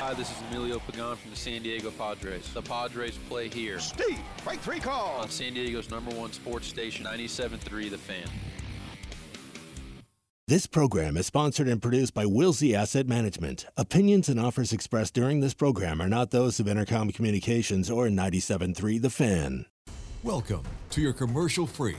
Hi, this is Emilio Pagan from the San Diego Padres. The Padres play here. Steve, strike three call. On San Diego's number one sports station, 97.3 The Fan. This program is sponsored and produced by Wilsey Asset Management. Opinions and offers expressed during this program are not those of Entercom Communications or 97.3 The Fan. Welcome to your commercial free,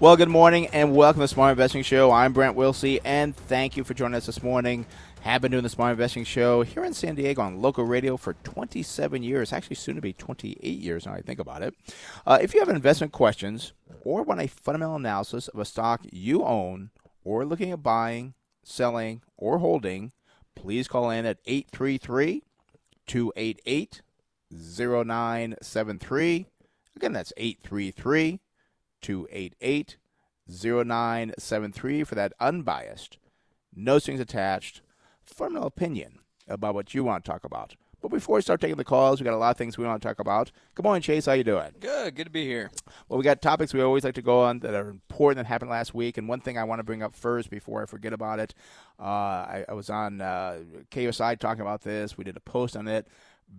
Well, good morning and welcome to the Smart Investing Show. I'm Brent Wilsey, and thank you for joining us this morning. Have been doing the Smart Investing Show here in San Diego on local radio for 27 years, actually soon to be 28 years now I think about it. Uh, if you have investment questions or want a fundamental analysis of a stock you own or looking at buying, selling, or holding, please call in at 833 288 0973. Again, that's 833 288 0973 for that unbiased, no strings attached, fundamental opinion about what you want to talk about. But before we start taking the calls, we got a lot of things we want to talk about. Good morning, Chase. How you doing? Good. Good to be here. Well, we got topics we always like to go on that are important that happened last week. And one thing I want to bring up first before I forget about it, uh, I, I, was on uh, KUSI talking about this. We did a post on it.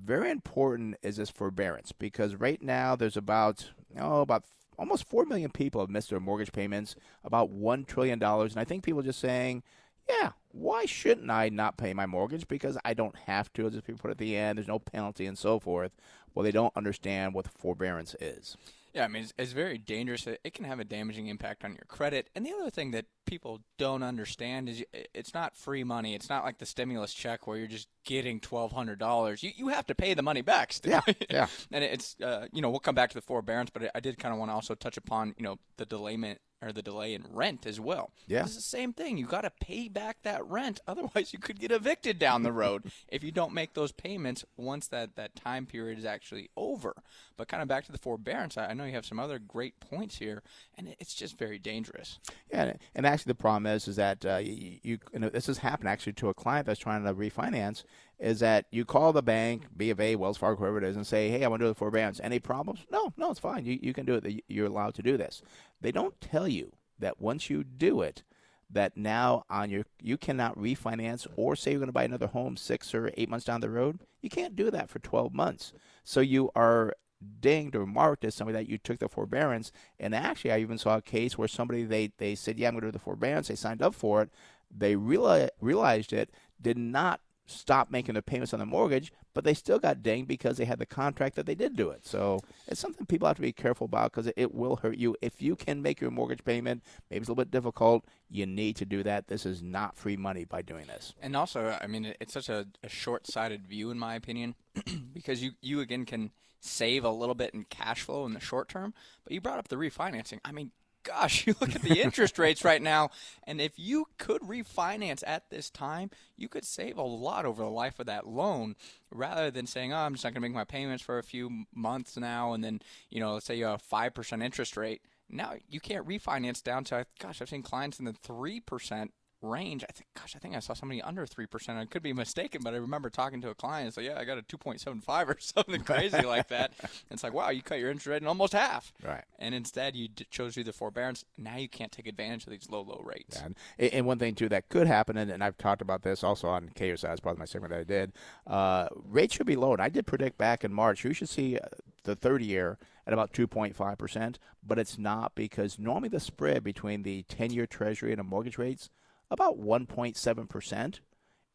Very important is this forbearance because right now there's about oh about almost four million people have missed their mortgage payments, about one trillion dollars, and I think people are just saying yeah, why shouldn't I not pay my mortgage? Because I don't have to. As people put at the end, there's no penalty and so forth. Well, they don't understand what forbearance is. Yeah, I mean, it's, it's, very dangerous. It can have a damaging impact on your credit. And the other thing that people don't understand is it's not free money. It's not like the stimulus check where you're just getting twelve hundred dollars. You you have to pay the money back. Still. Yeah, yeah. and it's uh, you know we'll come back to the forbearance, but I did kind of want to also touch upon you know the delayment or the delay in rent as well. Yeah, it's the same thing. You got to pay back that rent, otherwise you could get evicted down the road if you don't make those payments once that that time period is actually over. But kind of back to the forbearance, I know you have some other great points here, and it's just very dangerous. Yeah, and actually the problem is is that uh, you, you, you know, this has happened actually to a client that's trying to refinance. Is that you call the bank, B of A, Wells Fargo, whoever it is, and say, "Hey, I want to do the forbearance. Any problems? No, no, it's fine. You you can do it. You're allowed to do this." They don't tell you that once you do it, that now on your you cannot refinance or say you're going to buy another home six or eight months down the road. You can't do that for 12 months. So you are dinged or marked as somebody that you took the forbearance. And actually, I even saw a case where somebody they they said, "Yeah, I'm going to do the forbearance." They signed up for it. They reali- realized it, did not stop making the payments on the mortgage, but they still got dinged because they had the contract that they did do it. So it's something people have to be careful about because it, it, will hurt you. If you can make your mortgage payment, maybe it's a little bit difficult, you need to do that. This is not free money by doing this. And also, I mean, it's such a, a short sighted view, in my opinion, because you, you again can save a little bit in cash flow in the short term, but you brought up the refinancing. I mean, gosh, you look at the interest rates right now, and if you could refinance at this time, you could save a lot over the life of that loan rather than saying, oh, I'm just not going to make my payments for a few months now, and then, you know, let's say you have a 5% interest rate. Now you can't refinance down to, gosh, I've seen clients in the 3% range. I think, gosh, I think I saw somebody under three percent. I could be mistaken, but I remember talking to a client. Like, yeah, I got a two point seven five or something crazy like that. And it's like, wow, you cut your interest rate in almost half. Right. And instead, you d- chose to do the forbearance. Now you can't take advantage of these low, low rates. Yeah, and, and, one thing too that could happen, and, and I've talked about this also on KUSI as part of my segment that I did. Uh, rates should be low, and I did predict back in March you should see uh, the 30 year at about 2.5%, but it's not because normally the spread between the 10 year treasury and the mortgage rates about 1.7%.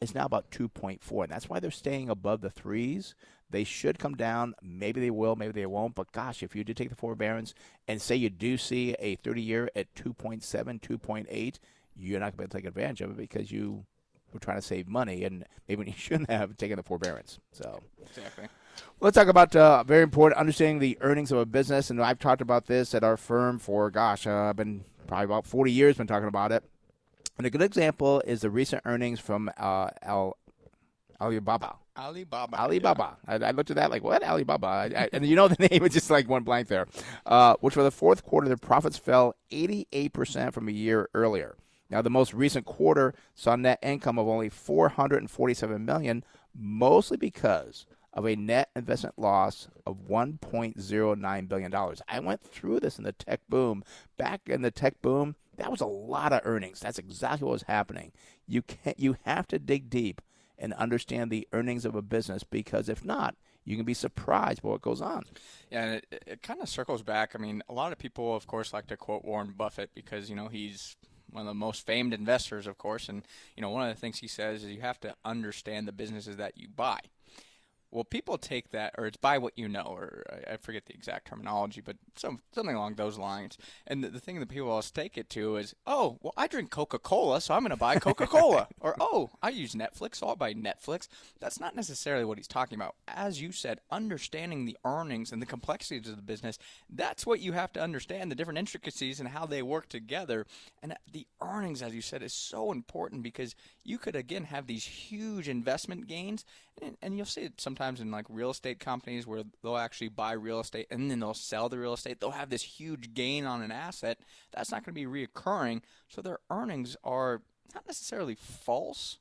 It's now about 2.4, and that's why they're staying above the threes. They should come down. Maybe they will, maybe they won't. But gosh, if you did take the forbearance and say you do see a 30 year at 2.7, 2.8, you're not going to be able to take advantage of it because you were trying to save money, and maybe you shouldn't have taken the forbearance. So exactly. Let's talk about uh, very important understanding the earnings of a business, and I've talked about this at our firm for gosh, uh, I've been probably about 40 years been talking about it. And a good example is the recent earnings from uh, Al, Alibaba. Alibaba. Alibaba. I, I looked at that like, what? Alibaba. I, I, and you know the name, it's just like one blank there. Uh, which for the fourth quarter, their profits fell 88% from a year earlier. Now, the most recent quarter saw net income of only 447 million, mostly because of a net investment loss of 1.09 billion dollars. I went through this in the tech boom. Back in the tech boom, that was a lot of earnings. That's exactly what was happening. You can you have to dig deep and understand the earnings of a business because if not, you can be surprised by what goes on. Yeah, and it, it kind of circles back. I mean, a lot of people, of course, like to quote Warren Buffett because you know he's one of the most famed investors, of course, and you know one of the things he says is you have to understand the businesses that you buy well, people take that, or it's buy what you know, or I forget the exact terminology, but some something along those lines. And the, the thing that people always take it to is, oh, well, I drink Coca Cola, so I'm going to buy Coca Cola, or oh, I use Netflix, so I'll buy Netflix. That's not necessarily what he's talking about. As you said, understanding the earnings and the complexities of the business, that's what you have to understand, the different intricacies and how they work together. And the earnings, as you said, is so important because you could again have these huge investment gains, and, and you'll see it sometimes sometimes in like real estate companies where they'll actually buy real estate and then they'll sell the real estate. They'll have this huge gain on an asset. That's not going to be reoccurring. So their earnings are not necessarily false,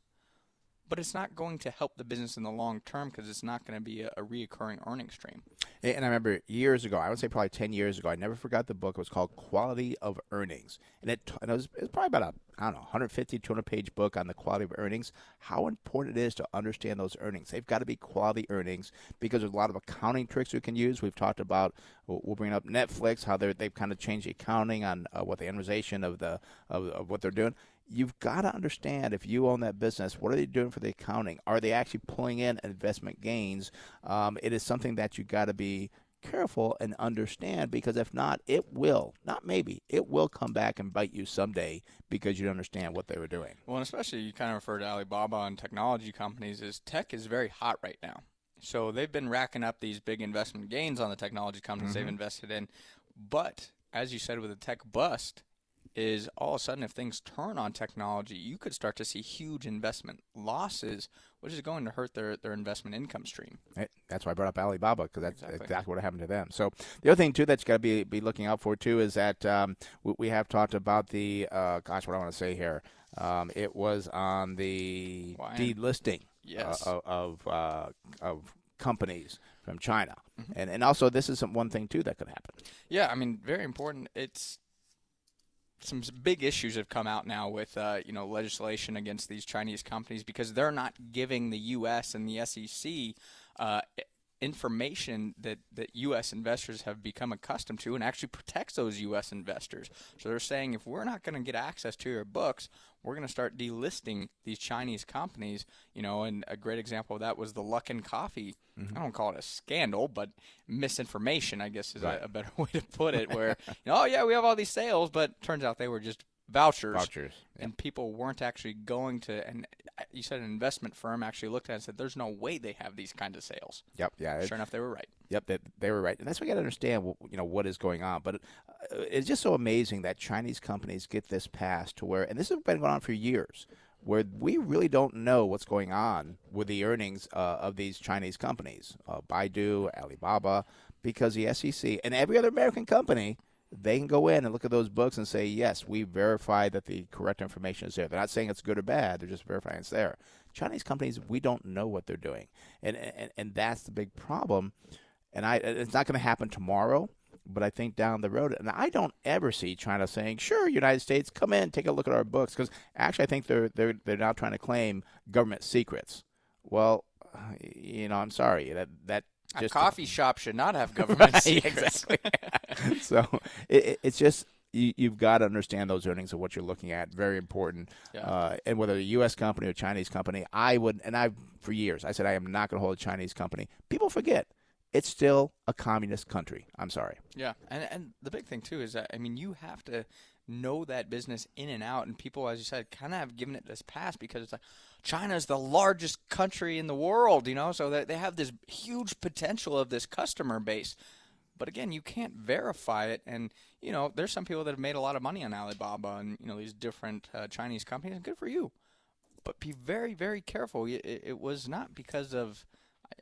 but it's not going to help the business in the long term because it's not going to be a, a reoccurring earning stream. And I remember years ago, I would say probably 10 years ago, I never forgot the book. It was called Quality of Earnings. And it, and it, was, it was probably about a, I don't know, 150, 200 page book on the quality of earnings, how important it is to understand those earnings. They've got to be quality earnings because there's a lot of accounting tricks we can use. We've talked about, we'll bring up Netflix, how they've kind of changed the accounting on uh, what the amortization of, the, of, of what they're doing you've got to understand if you own that business, what are they doing for the accounting? Are they actually pulling in investment gains? Um, it is something that you've got to be careful and understand because if not, it will, not maybe, it will come back and bite you someday because you don't understand what they were doing. Well, especially you kind of refer to Alibaba and technology companies is tech is very hot right now. So they've been racking up these big investment gains on the technology companies mm-hmm. they've invested in. But as you said with the tech bust, is all of a sudden if things turn on technology, you could start to see huge investment losses, which is going to hurt their, their investment income stream. That's why I brought up Alibaba because that's exactly. exactly. what happened to them. So the other thing too that's got to be be looking out for too is that um, we, we, have talked about the uh, gosh, what I want to say here. Um, it was on the Why? delisting uh, yes. uh, of uh, of companies from China, mm-hmm. and and also this is one thing too that could happen. Yeah, I mean, very important. It's some big issues have come out now with uh, you know legislation against these Chinese companies because they're not giving the U.S. and the SEC uh, information that, that U.S. investors have become accustomed to and actually protects those U.S. investors. So they're saying if we're not going to get access to your books, we're going to start delisting these Chinese companies. You know, and a great example of that was the Luckin Coffee. Mm-hmm. I don't call it a scandal, but misinformation, I guess, is right. a, a, better way to put it. Where, you know, oh yeah, we have all these sales, but turns out they were just vouchers, vouchers, and people weren't actually going to. And you said an investment firm actually looked at it and said, "There's no way they have these kinds of sales." Yep. Yeah. Sure enough, they were right. Yep. They, they were right, and that's why you got to understand, you know, what is going on. But uh, it's just so amazing that Chinese companies get this passed to where, and this has been going on for years. Where we really don't know what's going on with the earnings uh, of these Chinese companies, uh, Baidu, Alibaba, because the SEC and every other American company they can go in and look at those books and say, yes, we verify that the correct information is there. They're not saying it's good or bad; they're just verifying it's there. Chinese companies, we don't know what they're doing, and and, and that's the big problem. And I, it's not going to happen tomorrow, but I think down the road, and I don't ever see China saying, "Sure, United States, come in, take a look at our books," because actually, I think they're they're they're now trying to claim government secrets. Well, you know, I'm sorry that that a coffee shop should not have government right, secrets. Exactly. so it, it's just you, have got to understand those earnings of what you're looking at. Very important. Yeah. Uh, and whether a U.S. company or Chinese company, I would, and I've for years, I said I am not going to hold a Chinese company. People forget it's still a communist country. I'm sorry. Yeah, and and the big thing too is that I mean you have to know that business in and out, and people, as you said, kind of have given it this pass because it's like China is the largest country in the world, you know, so they have this huge potential of this customer base. But again, you can't verify it, and you know, there's some people that have made a lot of money on Alibaba and you know these different uh, Chinese companies, and good for you. but be very, very careful. It, it, it was not because of,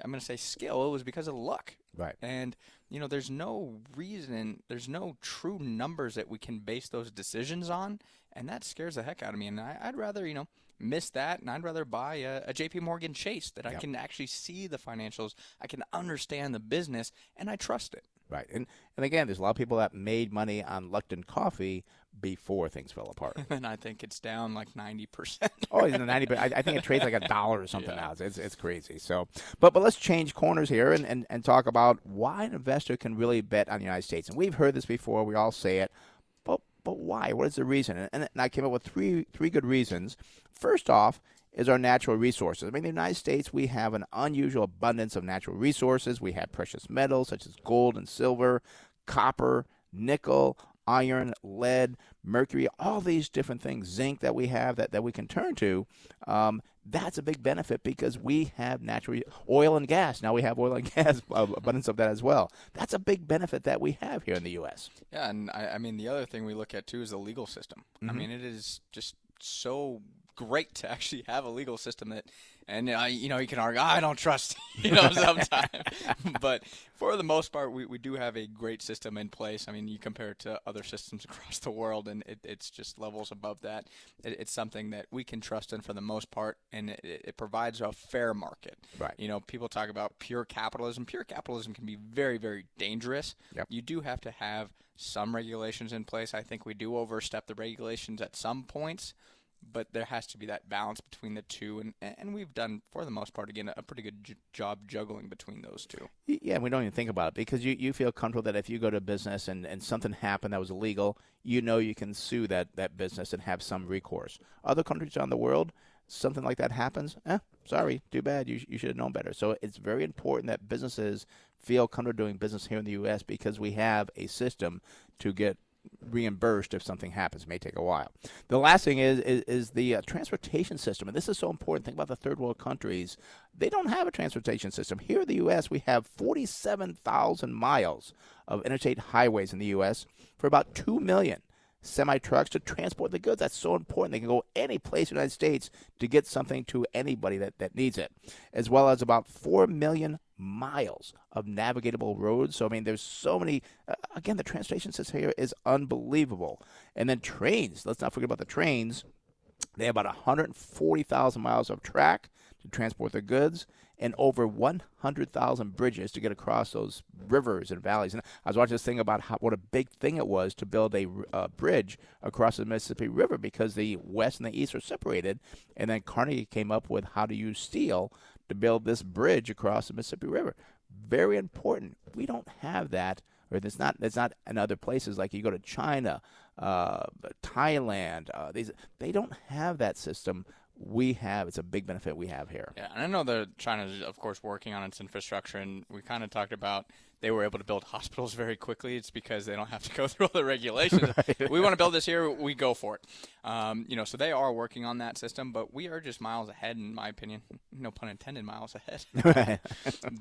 I'm going to say skill. It was because of luck. Right. And you know, there's no reason, there's no true numbers that we can base those decisions on, and that scares the heck out of me. And I, I'd rather, you know, miss that, and I'd rather buy a, a J.P. Morgan Chase that I can actually see the financials, I can understand the business, and I trust it. Right. And and again, there's a lot of people that made money on Luckin Coffee before things fell apart. And I think it's down like 90%. Oh, it's in ninety, but I, I think it trades like a dollar or something Yeah. now. It's, it's it's crazy. So, but but let's change corners here and, and, and talk about why an investor can really bet on the United States. And we've heard this before. We all say it, but why? What is the reason? And, and I came up with three three good reasons. First off. Is our natural resources. I mean, in the United States, we have an unusual abundance of natural resources. We have precious metals such as gold and silver, copper, nickel, iron, lead, mercury, all these different things, zinc that we have that, that we can turn to. Um, that's a big benefit because we have natural oil and gas. Now we have oil and gas uh, abundance of that as well. That's a big benefit that we have here in the U.S. Yeah, and I, I mean the other thing we look at too is the legal system. I mean it is just so great to actually have a legal system that, and uh, you know you can argue I don't trust you know sometimes, but for the most part we, we do have a great system in place. I mean you compare it to other systems across the world and it, it's just levels above that. It, it's something that we can trust in for the most part, and it, it provides a fair market. Right. You know people talk about pure capitalism. Pure capitalism can be very very dangerous. Yep. You do have to have some regulations in place. I think we do overstep the regulations at some points, but there has to be that balance between the two, and and we've done for the most part again a pretty good j- job juggling between those two. Yeah, we don't even think about it because you, you feel comfortable that if you go to business and, and something happened that was illegal, you know you can sue that, that business and have some recourse. Other countries around the world, something like that happens, eh, sorry, too bad. You, you should have known better. So it's very important that businesses feel comfortable doing business here in the U.S. because we have a system to get reimbursed if something happens. It may take a while. The last thing is is, is the uh, transportation system, and this is so important. Think about the third world countries; they don't have a transportation system. Here in the U.S., we have 47,000 miles of interstate highways in the U.S. for about two million semi trucks to transport the goods. That's so important. They can go any place in the United States to get something to anybody that, that needs it, as well as about 4 million miles of navigable roads. So, I mean, there's so many. Uh, again, the transportation system here is unbelievable. And then trains. Let's not forget about the trains. They have about 140,000 miles of track to transport their goods and over 100,000 bridges to get across those rivers and valleys. And I was watching this thing about how, what a big thing it was to build a uh, bridge across the Mississippi River because the west and the east are separated. And then Carnegie came up with how to use steel to build this bridge across the Mississippi River. Very important. We don't have that or it's not it's not in other places like you go to China, uh, Thailand. Uh, these they don't have that system. We have. It's a big benefit we have here. Yeah, and I know that China's of course working on its infrastructure, and we kind of talked about they were able to build hospitals very quickly. It's because they don't have to go through all the regulations. We want to build this here, we go for it. Um, you know, so they are working on that system, but we are just miles ahead, in my opinion. No pun intended, miles ahead.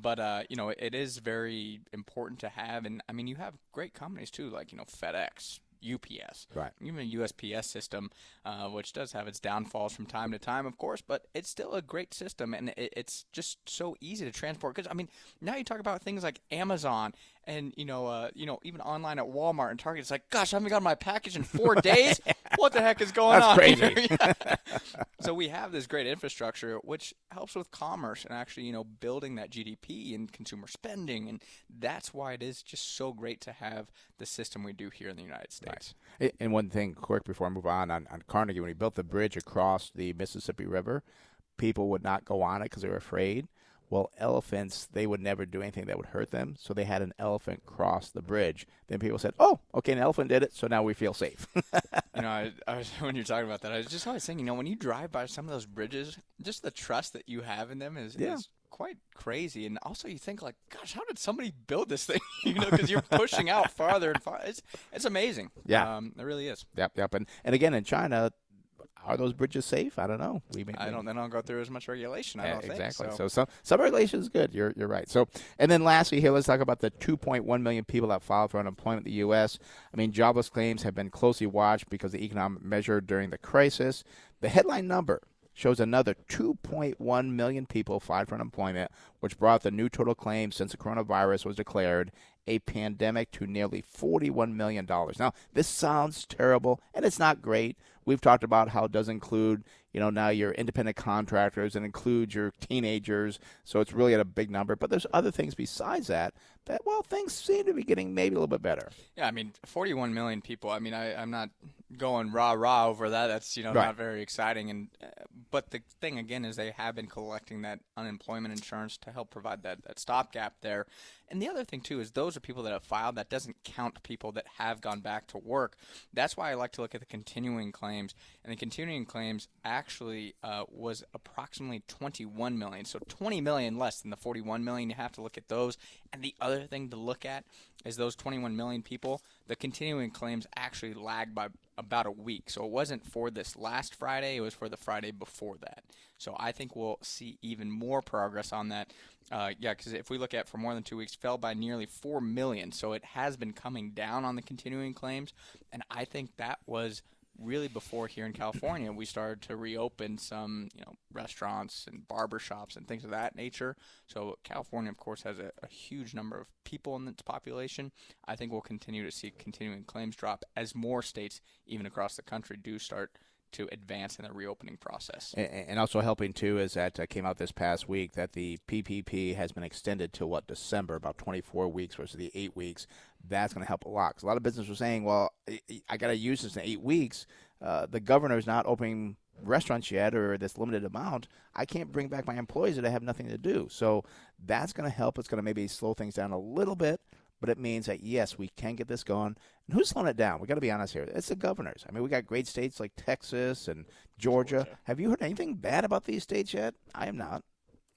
but uh, you know, it is very important to have, and I mean, you have great companies too, like you know FedEx. UPS, Right. Even a USPS system, uh, which does have its downfalls from time to time, of course, but it's still a great system, and it, it's just so easy to transport. Because I mean, now you talk about things like Amazon, and you know, uh, you know, even online at Walmart and Target. It's like, gosh, I haven't got my package in four days. What the heck is going That's on? crazy. Yeah. so we have this great infrastructure, which helps with commerce and actually, you know, building that GDP and consumer spending, and that's why it is just so great to have the system we do here in the United States. A- And one thing, quick before I move on, on, on Carnegie, when he built the bridge across the Mississippi River, people would not go on it because they were afraid. Well, elephants, they would never do anything that would hurt them, so they had an elephant cross the bridge. Then people said, "Oh, okay, an elephant did it, so now we feel safe." you know, I, I was when you're talking about that, I was just always thinking, you know, when you drive by some of those bridges, just the trust that you have in them is, Yeah. is quite crazy. And also, you think like, gosh, how did somebody build this thing? you know, because you're pushing out farther and farther. It's it's amazing. Yeah. um, it really is. yep, yep. And and again, in China, are those bridges safe? I don't know. We may- I don't. They don't go through as much regulation. I Yeah, don't think exactly. so. So. some some regulation is good. You're you're right. So and then lastly here, let's talk about the 2.1 million people that filed for unemployment in the U.S. I mean, jobless claims have been closely watched because the economic measure during the crisis. The headline number shows another 2.1 million people filed for unemployment, which brought the new total claims since the coronavirus was declared a pandemic to nearly $41 million. Now, this sounds terrible, and it's not great. We've talked about how it does include, you know, now your independent contractors and includes your teenagers, so it's really at a big number. But there's other things besides that that, well, things seem to be getting maybe a little bit better. Yeah, I mean, 41 million people. I mean, I, I'm not going rah rah over that. That's you know Right. not very exciting. And uh, but the thing again is they have been collecting that unemployment insurance to help provide that that stopgap there. And the other thing too is those are people that have filed. That doesn't count people that have gone back to work. That's why I like to look at the continuing claims. And the continuing claims actually uh, was approximately 21 million. So 20 million less than the 41 million. You have to look at those. And the other thing to look at is those 21 million people. The continuing claims actually lagged by about a week. So it wasn't for this last Friday, it was for the Friday before that. So I think we'll see even more progress on that. Uh, yeah, because if we look at for more than two weeks, fell by nearly 4 million. So it has been coming down on the continuing claims. And I think that was really before here in California we started to reopen some you know restaurants and barber shops and things of that nature. So California of course has a, a huge number of people in its population. I think we'll continue to see continuing claims drop as more states even across the country do start to advance in the reopening process And, and also helping too is that uh, came out this past week that the PPP has been extended to what December, about 24 weeks versus the eight weeks. That's going to help a lot. Cause a lot of businesses were saying, "Well, I, got to use this in eight weeks. Uh, the governor is not opening restaurants yet, or this limited amount. I can't bring back my employees that I have nothing to do. So that's going to help. It's going to maybe slow things down a little bit." But it means that yes, we can get this going. And who's slowing it down? We got to be honest here. It's the governors. I mean, we got great states like Texas and Georgia. Have you heard anything bad about these states yet? I am not.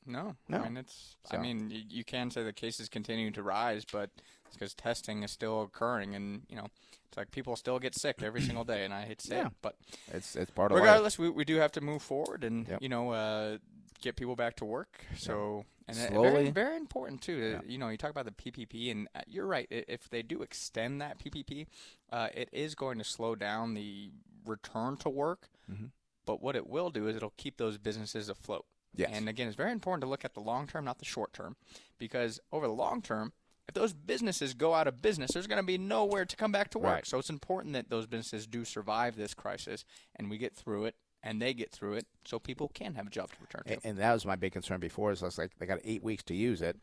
No, No. I mean it's. So- I mean you, can say the cases continue to rise, but it's because testing is still occurring, and you know it's like people still get sick every single day, and I hate to say Yeah. it, but It's it's part of life. regardless, we, we do have to move forward and Yep. you know uh, get people back to work. So and uh, Slowly. very very important too. To, Yeah. You know, you talk about the PPP, and uh, you're right. If they do extend that PPP, uh, it is going to slow down the return to work. Mhm. But what it will do is it'll keep those businesses afloat. Yes. And again, it's very important to look at the long term, not the short term, because over the long term, if those businesses go out of business, there's going to be nowhere to come back to work. Right. So it's important that those businesses do survive this crisis and we get through it and they get through it so people can have a job to return to. and, and that was my big concern before. Is like they got eight weeks to use it.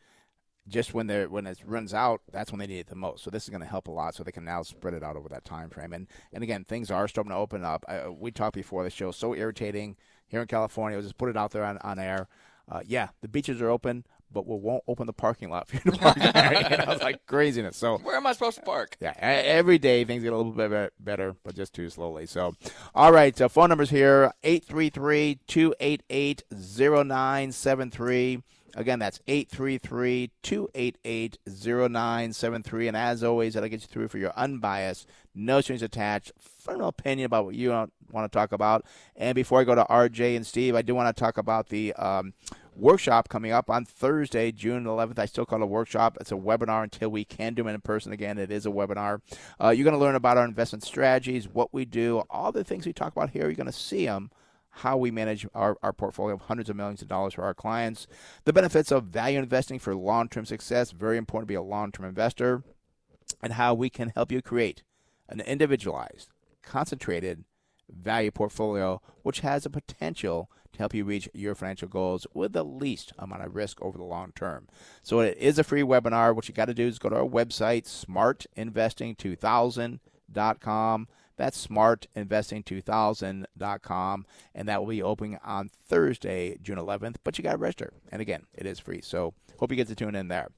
Just when they when it runs out, that's when they need it the most. So this is going to help a lot. So they can now spread it out over that time frame. And and again, things are starting to open up. I, we talked before the show. So irritating here in California. We'll just put it out there on, on air. Uh, yeah, the beaches are open, but we won't open the parking lot for you to park there. you know, it's like craziness. So Where am I supposed to park? yeah, every day things get a little bit better, but just too slowly. So, all right, so phone numbers here 833 288 0973. Again, that's 833 288 0973. And as always, that'll get you through for your unbiased, no strings attached, final opinion about what you want to talk about. And before I go to RJ and Steve, I do want to talk about the. Um, workshop coming up on Thursday, June 11th. I still call it a workshop. It's a webinar until we can do it in person again. It is a webinar. Uh, you're going to learn about our investment strategies, what we do, all the things we talk about here. You're going to see them. How we manage our, our portfolio of hundreds of millions of dollars for our clients, the benefits of value investing for long term success, very important to be a long term investor, and how we can help you create an individualized, concentrated value portfolio which has the potential to help you reach your financial goals with the least amount of risk over the long term. So it is a free webinar. What you got to do is go to our website, smartinvesting2000.com. That's smartinvesting2000.com, and that will be opening on Thursday, June 11th. But you got to register, and again, it is free. So hope you get to tune in there.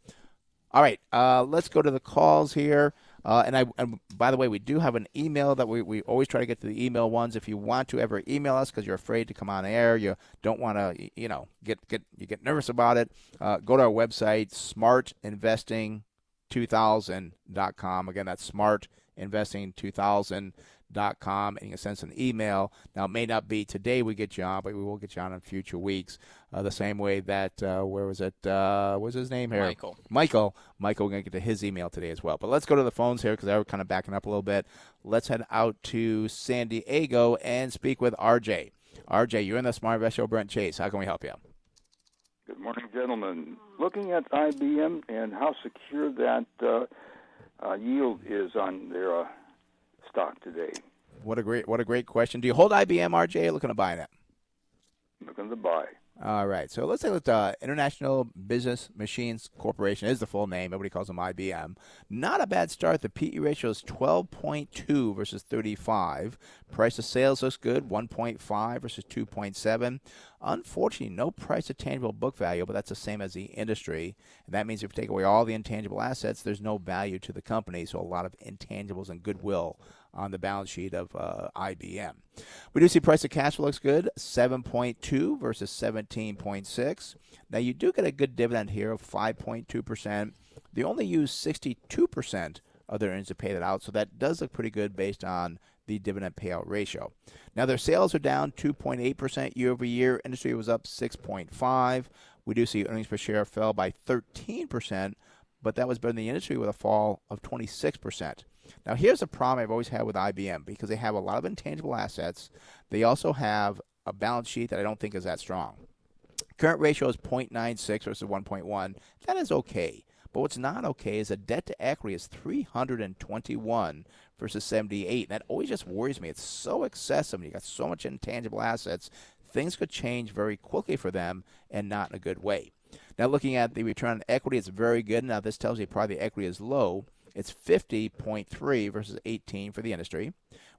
All right, uh, let's go to the calls here. Uh, and I, and by the way, we do have an email that we, we always try to get to the email ones. If you want to ever email us because you're afraid to come on air, you don't want to, you know, get get you get nervous about it. Uh, go to our website, smartinvesting2000.com. Again, that's smartinvesting2000.com, and you can send us an email. Now, it may not be today we get you on, but we will get you on in future weeks. Uh, the same way that uh, where was it? Uh, was his name here? Michael. Michael. Michael, we're going to get to his email today as well. But let's go to the phones here because I was kind of backing up a little bit. Let's head out to San Diego and speak with RJ. RJ, you're in the Smart Invest Show. Brent Chase, how can we help you? Good morning, gentlemen. Looking at IBM and how secure that uh, uh, yield is on their uh, stock today. What a great what a great question. Do you hold IBM, RJ? Or looking to buy that? Looking to buy. All right. So let's say that uh, International Business Machines Corporation is the full name. Everybody calls them IBM. Not a bad start. The PE ratio is 12.2 versus 35. Price of sales looks good, 1.5 versus 2.7. Unfortunately, no price to tangible book value, but that's the same as the industry. And that means if you take away all the intangible assets, there's no value to the company. So a lot of intangibles and goodwill on the balance sheet of uh, IBM. We do see price of cash looks good, 7.2 versus 17.6. Now you do get a good dividend here of 5.2%. They only use 62% of their earnings to pay that out, so that does look pretty good based on the dividend payout ratio. Now their sales are down 2.8% year over year. Industry was up 6.5. We do see earnings per share fell by 13%, but that was better than the industry with a fall of 26%. Now, here's a problem I've always had with IBM because they have a lot of intangible assets. They also have a balance sheet that I don't think is that strong. Current ratio is 0.96 versus 1.1. That is okay. But what's not okay is the debt to equity is 321 versus 78. And That always just worries me. It's so excessive. You got so much intangible assets. Things could change very quickly for them and not in a good way. Now, looking at the return on equity, it's very good. Now, this tells you probably the equity is low. It's 50.3 versus 18 for the industry.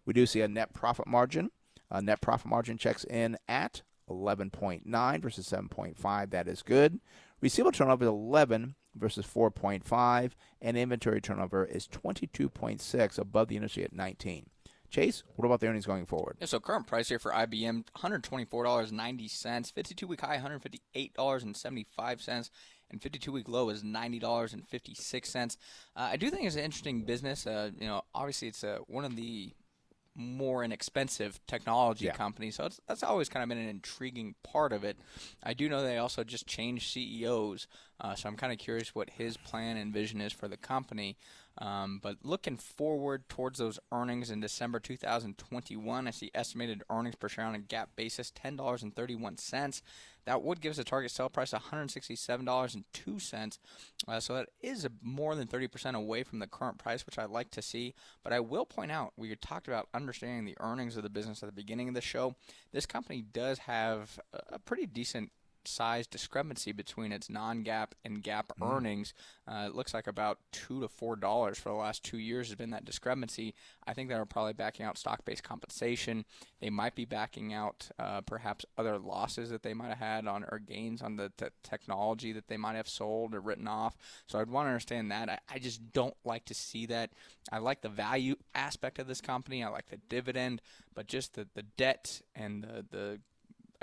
We do see a net profit margin. Uh, net profit margin checks in at 11.9 versus 7.5. That is good. Receivable turnover is 11 versus 4.5, and inventory turnover is 22.6 above the industry at 19. Chase, what about the earnings going forward? Yeah, so current price here for IBM, $124.90. 52 week high, $158.75 and 52 week low is $90.56. Uh, I do think it's an interesting business. Uh, you know, obviously it's uh, one of the more inexpensive technology Yeah. companies, so it's, that's always kind of been an intriguing part of it. I do know they also just changed CEOs, uh, so I'm kind of curious what his plan and vision is for the company. Um, but looking forward towards those earnings in December 2021, I see estimated earnings per share on a GAAP basis $10.31. That would give us a target sell price of $167.02. Uh, so that is more than 30% away from the current price, which I'd like to see. But I will point out, we talked about understanding the earnings of the business at the beginning of the show. This company does have a pretty decent size discrepancy between its non-GAAP and GAAP earnings. Uh, it looks like about two to four dollars for the last two years has been that discrepancy. I think they're probably backing out stock-based compensation. They might be backing out uh, perhaps other losses that they might have had on or gains on the t- technology that they might have sold or written off. So I'd want to understand that. I, I just don't like to see that. I like the value aspect of this company. I like the dividend, but just the, the debt and the the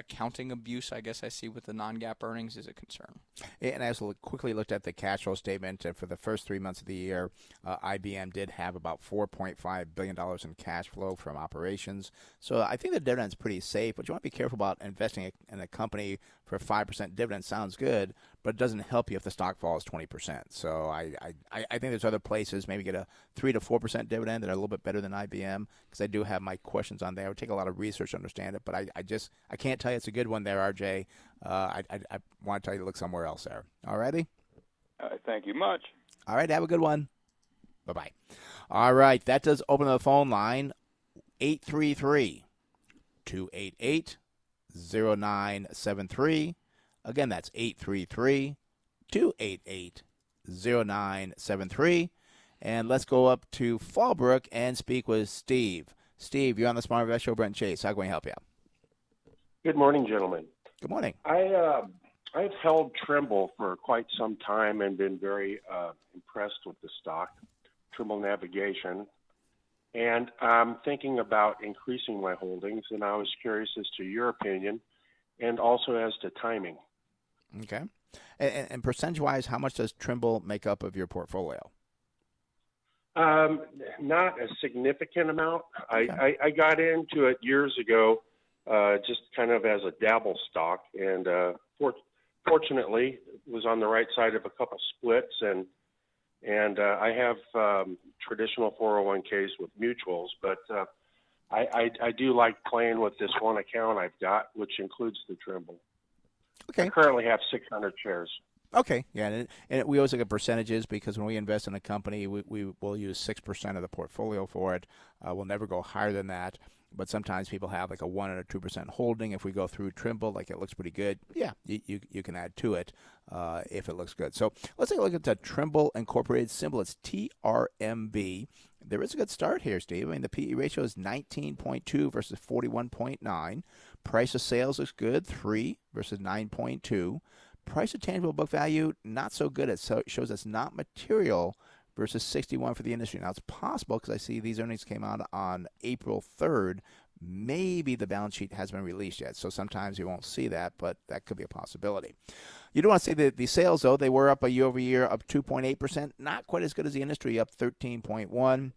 accounting abuse, I guess I see with the non-GAAP earnings is a concern. And I also quickly looked at the cash flow statement. And for the first three months of the year, uh, IBM did have about $4.5 billion in cash flow from operations. So I think the dividend's pretty safe, but you want to be careful about investing in a company for a 5% dividend. Sounds good, but it doesn't help you if the stock falls 20%. So I, I, I think there's other places, maybe get a 3 to 4% dividend that are a little bit better than IBM because I do have my questions on there. It would take a lot of research to understand it, but I, I just I can't tell you it's a good one there, RJ. Uh, I, I, I want to tell you to look somewhere else there. All righty? Uh, thank you much. All right, have a good one. Bye bye. All right, that does open the phone line 833 288 0973. Again, that's 833 288 0973. And let's go up to Fallbrook and speak with Steve. Steve, you're on the Smart Invest Show, Brent Chase. How can we help you? Good morning, gentlemen. Good morning. I uh, I've held Trimble for quite some time and been very uh, impressed with the stock, Trimble Navigation, and I'm thinking about increasing my holdings. And I was curious as to your opinion, and also as to timing. Okay. And, and, percentage wise, how much does Trimble make up of your portfolio? Um, not a significant amount. Okay. I, I, I got into it years ago, uh, just kind of as a dabble stock, and uh, for, fortunately was on the right side of a couple splits, and and uh, I have um, traditional 401ks with mutuals, but uh, I, I, I do like playing with this one account I've got, which includes the Trimble. Okay. I currently have 600 shares. Okay, yeah, and, and we always look at percentages because when we invest in a company, we, we will use six percent of the portfolio for it. Uh, we'll never go higher than that. But sometimes people have like a one or two percent holding. If we go through Trimble, like it looks pretty good, yeah, you you, you can add to it uh, if it looks good. So let's take a look at the Trimble Incorporated symbol. It's TRMB. There is a good start here, Steve. I mean, the PE ratio is 19.2 versus 41.9. Price of sales looks good, three versus 9.2. Price of tangible book value, not so good. It shows it's not material versus 61 for the industry. Now, it's possible because I see these earnings came out on April 3rd. Maybe the balance sheet hasn't been released yet, so sometimes you won't see that, but that could be a possibility. You do want to say that the sales, though, they were up a year over year, up 2.8%, not quite as good as the industry, up 13.1.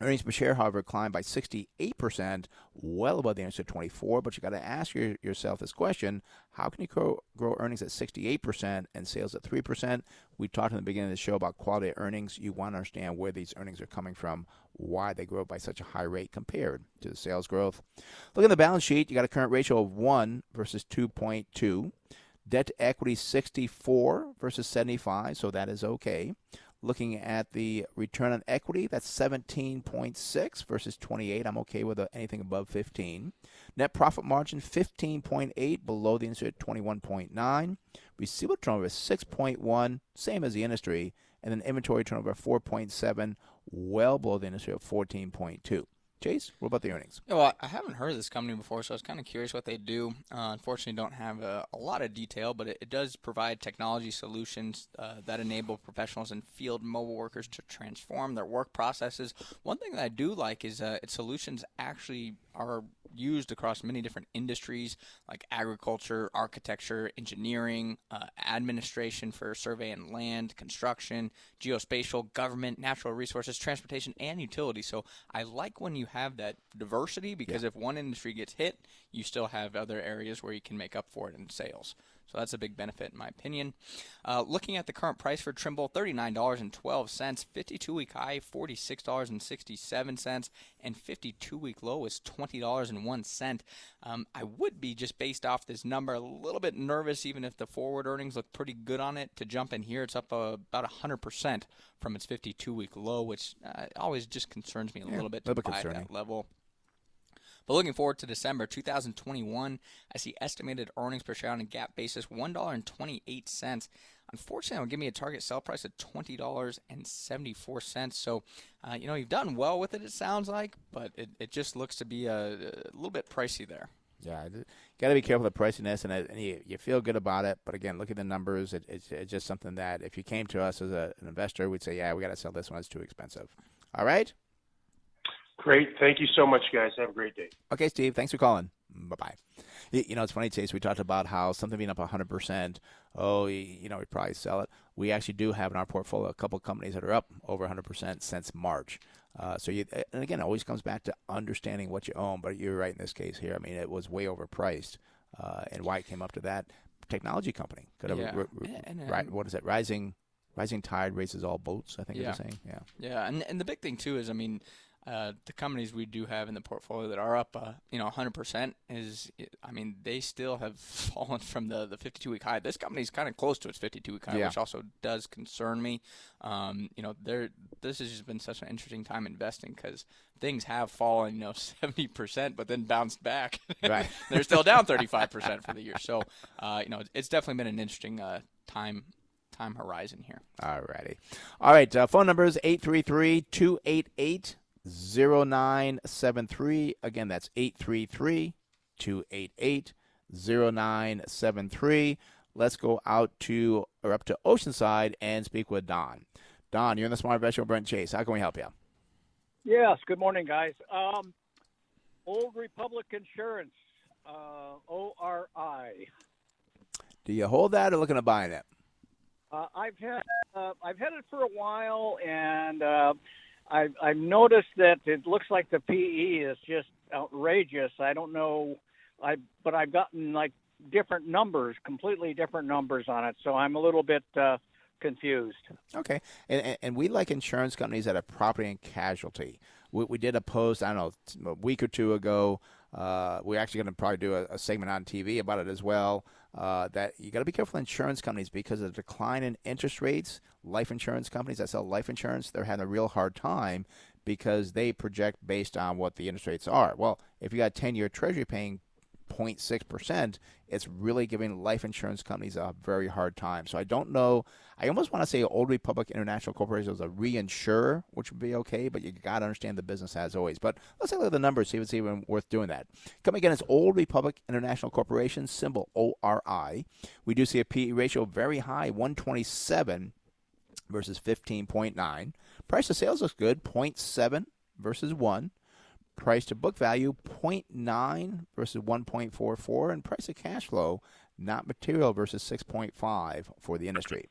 Earnings per share, however, climbed by 68%, well above the industry 24. But you got to ask your, yourself this question: How can you grow, grow earnings at 68% and sales at 3%? We talked in the beginning of the show about quality of earnings. You want to understand where these earnings are coming from, why they grow by such a high rate compared to the sales growth. Look at the balance sheet. You got a current ratio of one versus 2.2. Debt to equity 64 versus 75, so that is okay. Looking at the return on equity, that's 17.6 versus 28. I'm okay with uh, anything above 15. Net profit margin 15.8 below the industry at 21.9. Receivable turnover is 6.1, same as the industry, and then inventory turnover 4.7, well below the industry at 14.2. Chase, what about the earnings? Yeah, well, I haven't heard of this company before, so I was kind of curious what they do. Uh, unfortunately, don't have a, a, lot of detail, but it, it does provide technology solutions uh, that enable professionals and field mobile workers to transform their work processes. One thing that I do like is uh, its solutions actually are used across many different industries like agriculture, architecture, engineering, uh, administration for survey and land, construction, geospatial, government, natural resources, transportation, and utility. So I like when you have that diversity because yeah. if one industry gets hit, you still have other areas where you can make up for it in sales. So that's a big benefit in my opinion. Uh, looking at the current price for Trimble, $39.12. 52 week high, $46.67. And 52 week low is $20.01. Um, I would be, just based off this number, a little bit nervous, even if the forward earnings look pretty good on it, to jump in here. It's up uh, about 100% from its 52 week low, which uh, always just concerns me a yeah, little bit to buy at that level. But looking forward to December 2021, I see estimated earnings per share on a GAAP basis $1.28. Unfortunately, it'll give me a target sell price of $20.74. So, uh, you know, you've done well with it, it sounds like, but it, it just looks to be a, a little bit pricey there. Yeah, got to be careful with priciness, and, and you, you, feel good about it. But again, look at the numbers. It, it's, it's, just something that if you came to us as a, an investor, we'd say, yeah, we got to sell this one. It's too expensive. All right. Great. Thank you so much, guys. Have a great day. Okay, Steve. Thanks for calling. Bye bye. You know, it's funny, Chase. We talked about how something being up 100%, oh, you know, we probably sell it. We actually do have in our portfolio a couple companies that are up over 100% since March. Uh, so, you, and again, it always comes back to understanding what you own. But you're right in this case here. I mean, it was way overpriced. Uh, and why it came up to that technology company. Could have, yeah. r- r- and, and, what is it? Rising rising tide raises all boats. I think yeah. you're saying. Yeah. Yeah, and and the big thing too is, I mean, uh, the companies we do have in the portfolio that are up, uh, you know, 100% is, I mean, they still have fallen from the, the 52 week high. This company is kind of close to its 52 week high, yeah. which also does concern me. Um, you know, there, this has just been such an interesting time investing because things have fallen, you know, 70%, but then bounced back. Right. They're still down 35% for the year. So, uh, you know, it's definitely been an interesting uh, time time horizon here. All righty. All right. Uh, phone number is 833 288 0973. Again, that's 833 288 0973. Let's go out to or up to Oceanside and speak with Don. Don, you're in the Smart Investor Brent Chase. How can we help you? Yes. Good morning, guys. Um, Old Republic Insurance, uh, ORI. Do you hold that or looking to buy it? Uh, I've had uh, I've had it for a while, and uh, I've, noticed that it looks like the PE is just outrageous. I don't know, I but I've gotten like different numbers, completely different numbers on it. So I'm a little bit uh, confused. Okay, and, and we like insurance companies that have property and casualty. we, we did a post. I don't know a week or two ago. Uh, we're actually going to probably do a, a, segment on TV about it as well. Uh, that you got to be careful insurance companies because of the decline in interest rates. Life insurance companies that sell life insurance, they're having a real hard time because they project based on what the interest rates are. Well, if you got 10 year treasury paying 0.6%, it's really giving life insurance companies a very hard time. So I don't know. I almost want to say Old Republic International Corporation is a reinsurer, which would be okay, but you got to understand the business as always. But let's take a look at the numbers, see if it's even worth doing that. Coming again, it's Old Republic International Corporation, symbol ORI. We do see a PE ratio very high, 127 versus 15.9. Price to sales looks good, 0.7 versus 1. Price to book value 0.9 versus 1.44, and price to cash flow not material versus 6.5 for the industry.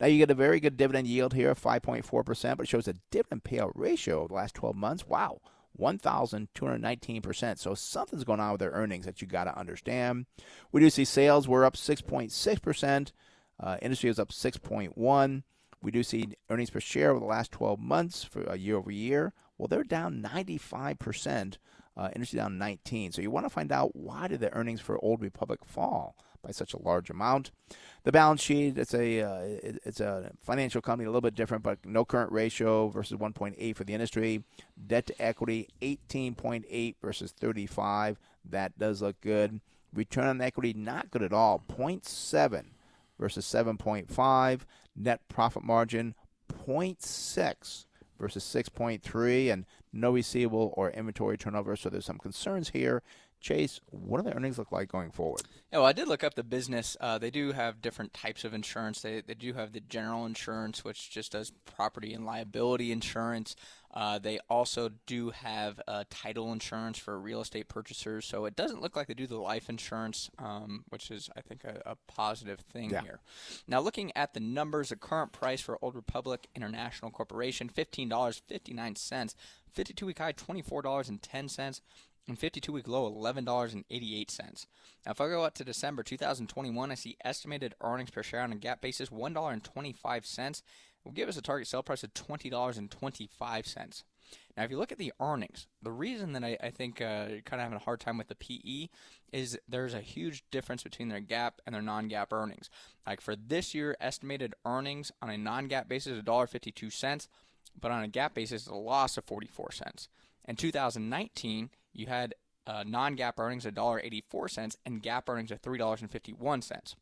Now you get a very good dividend yield here of 5.4%, but it shows a dividend payout ratio of the last 12 months. Wow, 1,219%. So something's going on with their earnings that you got to understand. We do see sales were up 6.6%. Uh, industry was up 6.1. We do see earnings per share over the last 12 months for uh, year over year well, they're down 95%. Uh, industry down 19. So you want to find out why did the earnings for Old Republic fall by such a large amount? The balance sheet it's a uh, it's a financial company a little bit different, but no current ratio versus 1.8 for the industry. Debt to equity 18.8 versus 35. That does look good. Return on equity not good at all. 0.7 versus 7.5. Net profit margin 0.6 versus 6.3 and no receivable or inventory turnover. So there's some concerns here. Chase, what do the earnings look like going forward? Yeah, well, I did look up the business. Uh, they do have different types of insurance. They, they do have the general insurance, which just does property and liability insurance. Uh, they also do have uh, title insurance for real estate purchasers. So it doesn't look like they do the life insurance, um, which is, I think, a, a positive thing yeah. here. Now, looking at the numbers, the current price for Old Republic International Corporation, $15.59. 52 week high, $24.10 and 52 week low $11.88. Now, if I go out to December 2021, I see estimated earnings per share on a GAAP basis $1.25 will give us a target sale price of $20.25. Now, if you look at the earnings, the reason that I, I think uh, you're kind of having a hard time with the PE is there's a huge difference between their GAAP and their non-GAAP earnings. Like for this year, estimated earnings on a non-GAAP basis is $1.52, but on a GAAP basis, it's a loss of 44 cents. In 2019, you had uh, non-GAAP earnings of $1.84 and GAAP earnings of $3.51.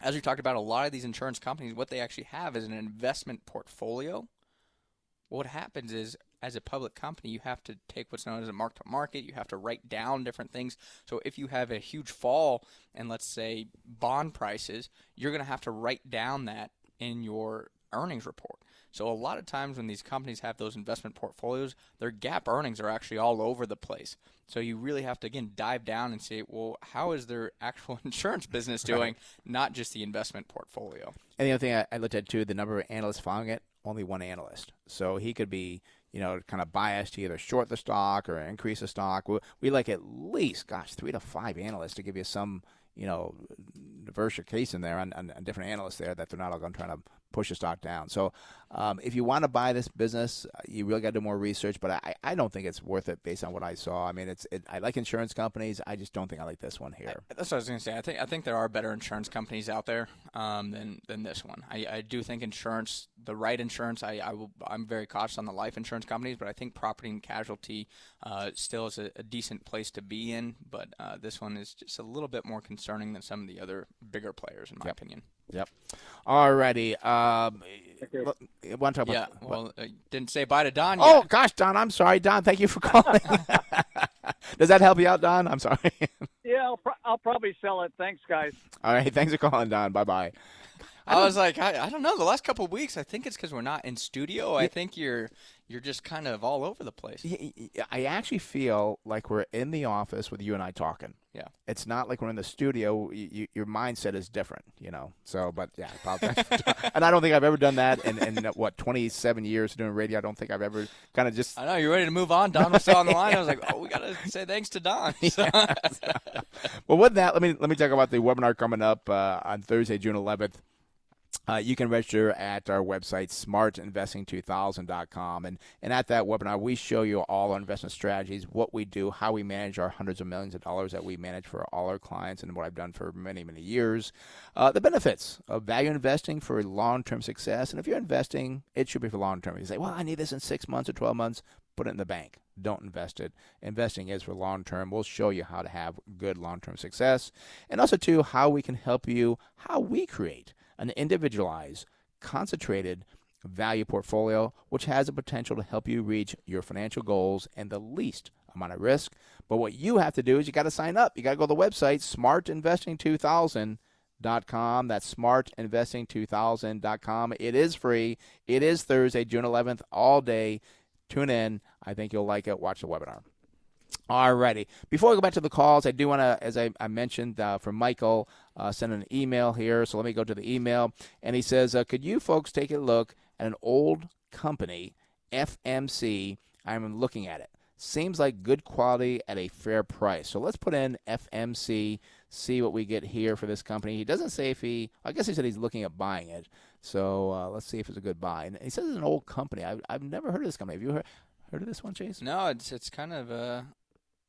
As we talked about, a lot of these insurance companies, what they actually have is an investment portfolio. What happens is, as a public company, you have to take what's known as a mark to market. You have to write down different things. So if you have a huge fall in, let's say, bond prices, you're going to have to write down that in your earnings report. So a lot of times when these companies have those investment portfolios, their GAAP earnings are actually all over the place. So you really have to again dive down and say, well, how is their actual insurance business doing, right. not just the investment portfolio. And the other thing I, I looked at too, the number of analysts following it, only one analyst. So he could be you know, kind of biased to either short the stock or increase the stock. We, we like at least, gosh, three to five analysts to give you some, you know, diverse case in there on, on, on different analysts there that they're not all going to try to push the stock down. So um, if you want to buy this business, uh, you really got to do more research. But I, I don't think it's worth it based on what I saw. I mean, it's it, I like insurance companies. I just don't think I like this one here. I, that's what I was going to say. I think I think there are better insurance companies out there um, than than this one. I, I do think insurance, the right insurance. I, I will, I'm very cautious on the life insurance companies, but I think property and casualty uh, still is a, a, decent place to be in. But uh, this one is just a little bit more concerning than some of the other bigger players, in my yep. opinion. Yep. Alrighty. Um, one time. Yeah. Well, uh, didn't say bye to Don. Oh gosh, Don. I'm sorry, Don. Thank you for calling. Does that help you out, Don? I'm sorry. yeah, I'll, pro- I'll probably sell it. Thanks, guys. All right. Thanks for calling, Don. Bye bye. I, I was like, I, I, don't know. The last couple of weeks, I think it's because we're not in studio. I think you're you're just kind of all over the place. I actually feel like we're in the office with you and I talking. Yeah, it's not like we're in the studio. You, your mindset is different, you know. So, but yeah, and I don't think I've ever done that in, in what 27 years doing radio. I don't think I've ever kind of just. I know you're ready to move on. Don was still on the line. I was like, oh, we got to say thanks to Don. well, with that, let me let me talk about the webinar coming up uh, on Thursday, June 11th. Uh, you can register at our website, smartinvesting2000.com. And, and at that webinar, we show you all our investment strategies, what we do, how we manage our hundreds of millions of dollars that we manage for all our clients, and what I've done for many, many years. Uh, the benefits of value investing for long term success. And if you're investing, it should be for long term. You say, well, I need this in six months or 12 months, put it in the bank. Don't invest it. Investing is for long term. We'll show you how to have good long term success. And also, too, how we can help you, how we create an individualized, concentrated value portfolio, which has the potential to help you reach your financial goals and the least amount of risk. But what you have to do is you got to sign up. You got to go to the website, smartinvesting2000.com. That's smartinvesting2000.com. It is free. It is Thursday, June 11th, all day. Tune in. I think you'll like it. Watch the webinar. Alrighty. Before we go back to the calls, I do want to, as I, I mentioned, uh, from Michael, uh, send an email here. So let me go to the email. And he says, uh, Could you folks take a look at an old company, FMC? I'm looking at it. Seems like good quality at a fair price. So let's put in FMC, see what we get here for this company. He doesn't say if he, I guess he said he's looking at buying it. So uh, let's see if it's a good buy. And he says it's an old company. I've, I've never heard of this company. Have you heard, heard of this one, Chase? No, it's it's kind of uh,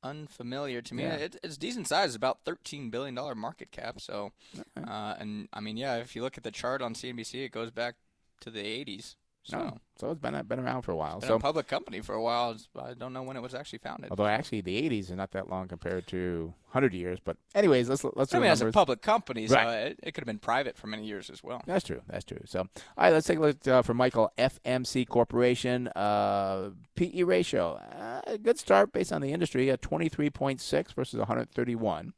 unfamiliar to me. Yeah. It, it's decent size, about thirteen billion dollar market cap. So, uh, and I mean, yeah, if you look at the chart on CNBC, it goes back to the '80s. So, No. So it's been been around for a while. been so a public company for a while. I don't know when it was actually founded. although actually the 80s are not that long compared to 100 years, but anyways, let's let's I mean, as a public company, so Right. it, it could have been private for many years as well. That's true. That's true. So, all right, let's take a look uh, for Michael FMC Corporation. Uh, PE ratio, uh, good start based on the industry at 23.6 versus 131.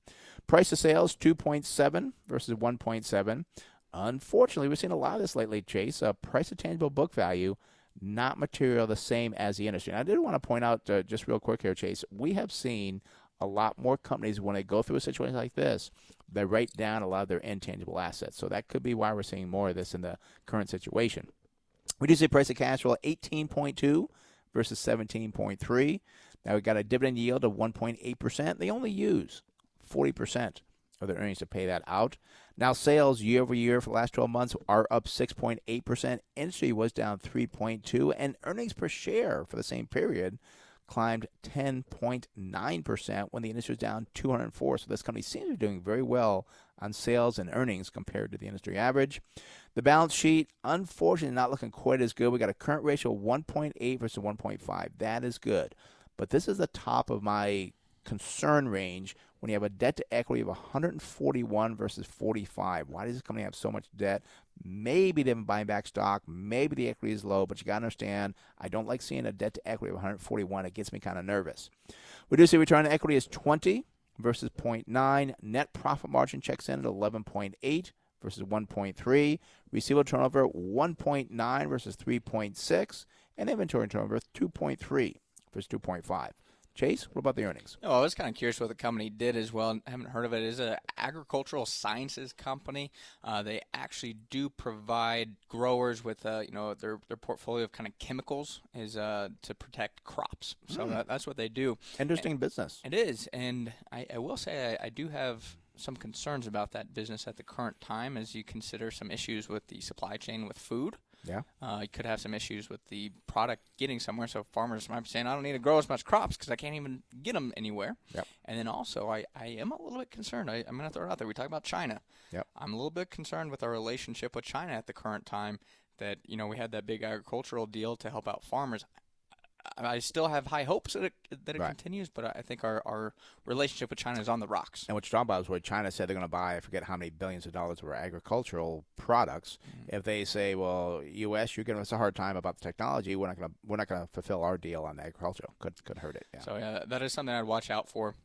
Price to sales 2.7 versus 1.7. Unfortunately, we've seen a lot of this lately, Chase. Uh, price to tangible book value, not material the same as the industry. And I did want to point out uh, just real quick here, Chase. We have seen a lot more companies when they go through a situation like this, they write down a lot of their intangible assets. So that could be why we're seeing more of this in the current situation. We do see price of cash flow 18.2 versus 17.3. Now we've got a dividend yield of 1.8%. They only use 40% of their earnings to pay that out. Now sales year over year for the last 12 months are up 6.8%. Industry was down 3.2 and earnings per share for the same period climbed 10.9% when the industry was down 204. So this company seems to be doing very well on sales and earnings compared to the industry average. The balance sheet, unfortunately, not looking quite as good. We got a current ratio of 1.8 versus 1.5. That is good. But this is the top of my concern range when you have a debt to equity of 141 versus 45. Why does this company have so much debt? Maybe they've been buying back stock. Maybe the equity is low, but you got to understand, I don't like seeing a debt to equity of 141. It gets me kind of nervous. We do see return on equity is 20 versus 0.9. Net profit margin checks in at 11.8 versus 1.3. Receivable turnover 1.9 versus 3.6. And inventory turnover 2.3 versus 2.5. Chase, what about the earnings? Oh, I was kind of curious what the company did as well. I haven't heard of it. It's an agricultural sciences company. Uh, they actually do provide growers with, uh, you know, their their portfolio of kind of chemicals is uh, to protect crops. So that, that's what they do. Interesting business. It is, and I, I will say I, I do have some concerns about that business at the current time as you consider some issues with the supply chain with food. Yeah. Uh, you could have some issues with the product getting somewhere. So farmers might be saying, I don't need to grow as much crops because I can't even get them anywhere. Yep. And then also, I, I am a little bit concerned. I, I'm going to throw it out there. We talk about China. Yep. I'm a little bit concerned with our relationship with China at the current time. That you know we had that big agricultural deal to help out farmers. I, still have high hopes that it that it Right. continues, but I think our, our relationship with China is on the rocks. And what you're talking about is where China said they're going to buy, I forget how many billions of dollars of our agricultural products. Mm-hmm. If they say, well, U.S., you're giving us a hard time about the technology, we're not going to we're not going to fulfill our deal on the agricultural. Could could hurt it. Yeah. So yeah, that is something I'd watch out for.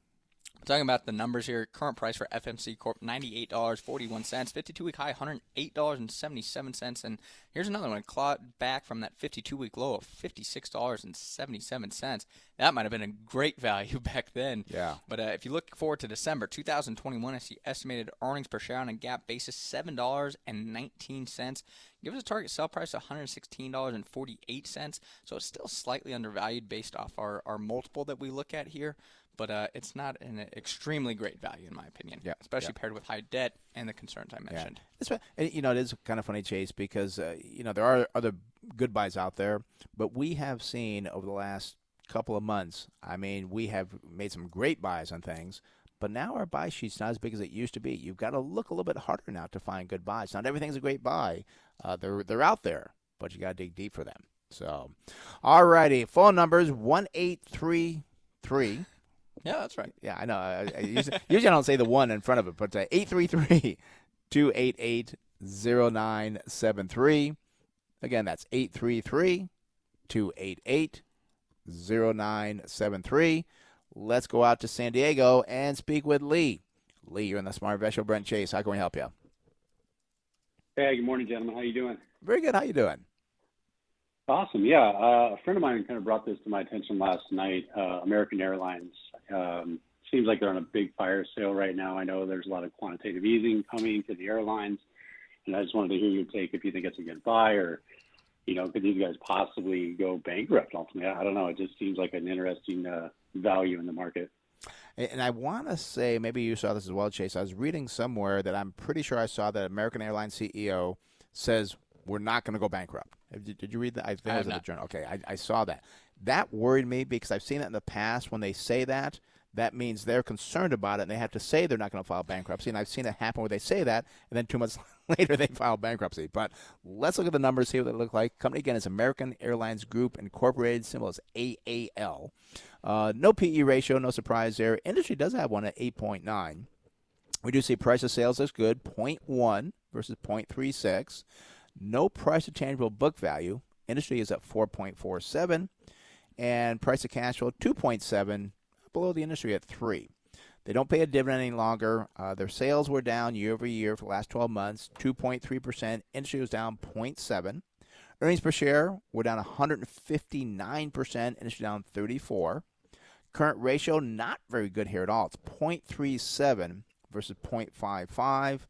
Talking about the numbers here, current price for FMC Corp ninety eight dollars forty one cents, fifty two week high one hundred eight dollars and seventy seven cents, and here's another one clawed back from that fifty two week low of fifty six dollars and seventy seven cents. That might have been a great value back then. Yeah. But uh, if you look forward to December two thousand twenty one, I see estimated earnings per share on a GAAP basis seven dollars and nineteen cents. Give us a target sell price of $116.48. So it's still slightly undervalued based off our, our multiple that we look at here. But uh, it's not an extremely great value in my opinion. Yeah, especially yeah. paired with high debt and the concerns I mentioned. It's, you know, it is kind of funny, Chase, because uh, you know there are other good buys out there, but we have seen over the last couple of months. I mean, we have made some great buys on things, but now our buy sheet's not as big as it used to be. You've got to look a little bit harder now to find good buys. Not everything's a great buy. Uh, they're they're out there, but you got to dig deep for them. So, all righty, phone numbers one eight three three. Yeah, that's right. Yeah, I know. I, I usually, usually I don't say the one in front of it, but uh, 833 288 0973. Again, that's 833 288 0973. Let's go out to San Diego and speak with Lee. Lee, you're in the Smart Investor Brent Chase. How can we help you? Hey, good morning, gentlemen. How you doing? Very good. How you doing? Awesome. Yeah, uh, a friend of mine kind of brought this to my attention last night. Uh, American Airlines um, seems like they're on a big fire sale right now. I know there's a lot of quantitative easing coming to the airlines, and I just wanted to hear your take if you think it's a good buy or, you know, could these guys possibly go bankrupt ultimately? I don't know. It just seems like an interesting uh, value in the market. And I want to say, maybe you saw this as well, Chase. I was reading somewhere that I'm pretty sure I saw that American Airlines CEO says we're not going to go bankrupt. Did you read that? I think I it was in the journal. Okay, I, I saw that. That worried me because I've seen that in the past. When they say that, that means they're concerned about it, and they have to say they're not going to file bankruptcy. And I've seen it happen where they say that, and then two months later they file bankruptcy. But let's look at the numbers, see what they look like. Company again is American Airlines Group Incorporated. Symbol is AAL. Uh, no PE ratio, no surprise there. Industry does have one at 8.9. We do see price of sales is good, 0.1 versus 0.36. No price to tangible book value. Industry is at 4.47. And price to cash flow, 2.7, below the industry at 3. They don't pay a dividend any longer. Uh, their sales were down year over year for the last 12 months, 2.3%. Industry was down 0.7. Earnings per share were down 159%. Industry down 34. Current ratio not very good here at all. It's 0.37 versus 0.55.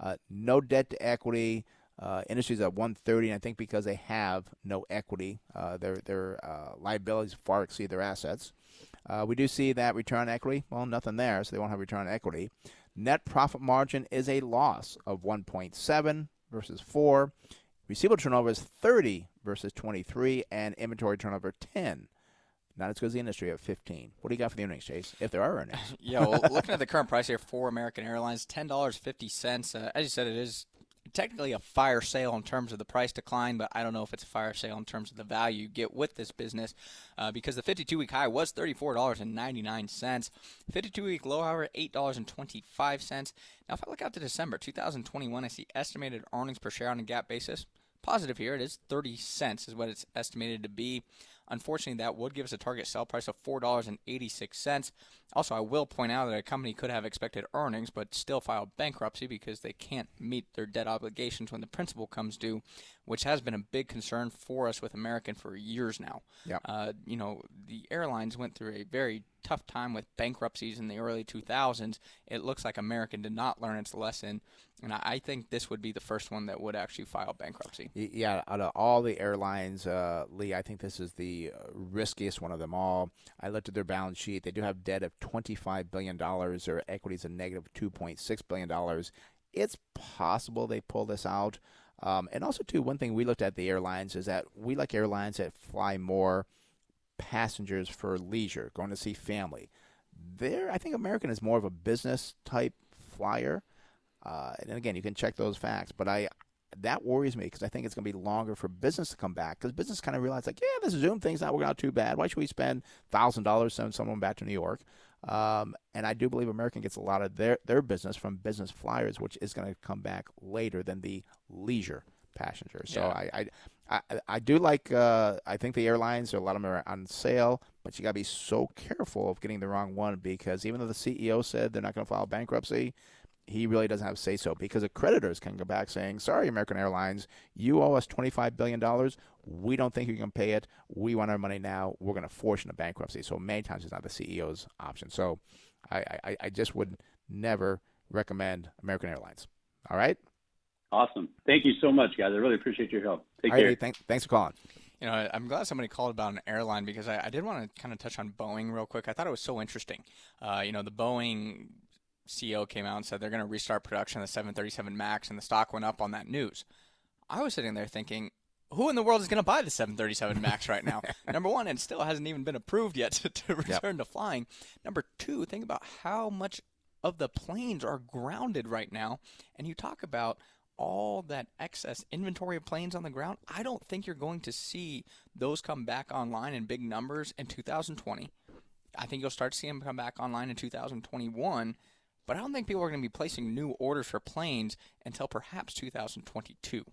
Uh, no debt to equity. Uh, industry's at 130, and I think because they have no equity, uh, their their uh, liabilities far exceed their assets. Uh, we do see that return on equity. Well, nothing there, so they won't have return on equity. Net profit margin is a loss of 1.7 versus 4. Receivable turnover is 30 versus 23, and inventory turnover 10. Not as good as the industry at 15. What do you got for the earnings, Chase? If there are earnings. Yeah, well, looking at the current price here for American Airlines, ten dollars fifty cents. Uh, as you said, it is technically a fire sale in terms of the price decline, but I don't know if it's a fire sale in terms of the value you get with this business, uh, because the 52-week high was thirty-four dollars and ninety-nine cents. 52-week low, however, eight dollars and twenty-five cents. Now, if I look out to December 2021, I see estimated earnings per share on a GAAP basis. Positive here, it is 30 cents is what it's estimated to be. Unfortunately, that would give us a target sell price of $4.86. Also, I will point out that a company could have expected earnings but still file bankruptcy because they can't meet their debt obligations when the principal comes due, which has been a big concern for us with American for years now. Yep. Uh, you know, the airlines went through a very tough time with bankruptcies in the early 2000s. It looks like American did not learn its lesson, and I I think this would be the first one that would actually file bankruptcy. Yeah, out of all the airlines, uh, Lee, I think this is the uh, riskiest one of them all. I looked at their balance sheet. They do have debt of $25 billion. Their equity is a negative $2.6 billion. It's possible they pull this out. Um, and also, too, one thing we looked at the airlines is that we like airlines that fly more passengers for leisure, going to see family. There, I think American is more of a business type flyer. Uh, and again, you can check those facts, but I that worries me because I think it's going to be longer for business to come back because business kind of realized like, yeah, this Zoom thing's not working out too bad. Why should we spend thousand dollars sending someone back to New York? Um, and I do believe American gets a lot of their their business from business flyers, which is going to come back later than the leisure passengers. So Yeah. I, I I I do like. Uh, I think the airlines, a lot of them are on sale, but you got to be so careful of getting the wrong one because even though the CEO said they're not going to file bankruptcy, he really doesn't have say so because the creditors can go back saying, "Sorry, American Airlines, you owe us twenty five billion dollars. We don't think you can pay it. We want our money now. We're going to force you into bankruptcy." So many times it's not the CEO's option. So I, I, I just would never recommend American Airlines. All right. Awesome. Thank you so much, guys. I really appreciate your help. Take All right, care. Lee, thank- thanks for calling. You know, I'm glad somebody called about an airline because I, I did want to kind of touch on Boeing real quick. I thought it was so interesting. Uh, you know, the Boeing CEO came out and said they're going to restart production of the 737 MAX, and the stock went up on that news. I was sitting there thinking, who in the world is going to buy the 737 MAX right now? Number one, it still hasn't even been approved yet to, to return yep. to flying. Number two, think about how much of the planes are grounded right now. And you talk about all that excess inventory of planes on the ground. I don't think you're going to see those come back online in big numbers in 2020. I think you'll start seeing them come back online in 2021. But I don't think people are going to be placing new orders for planes until perhaps 2022.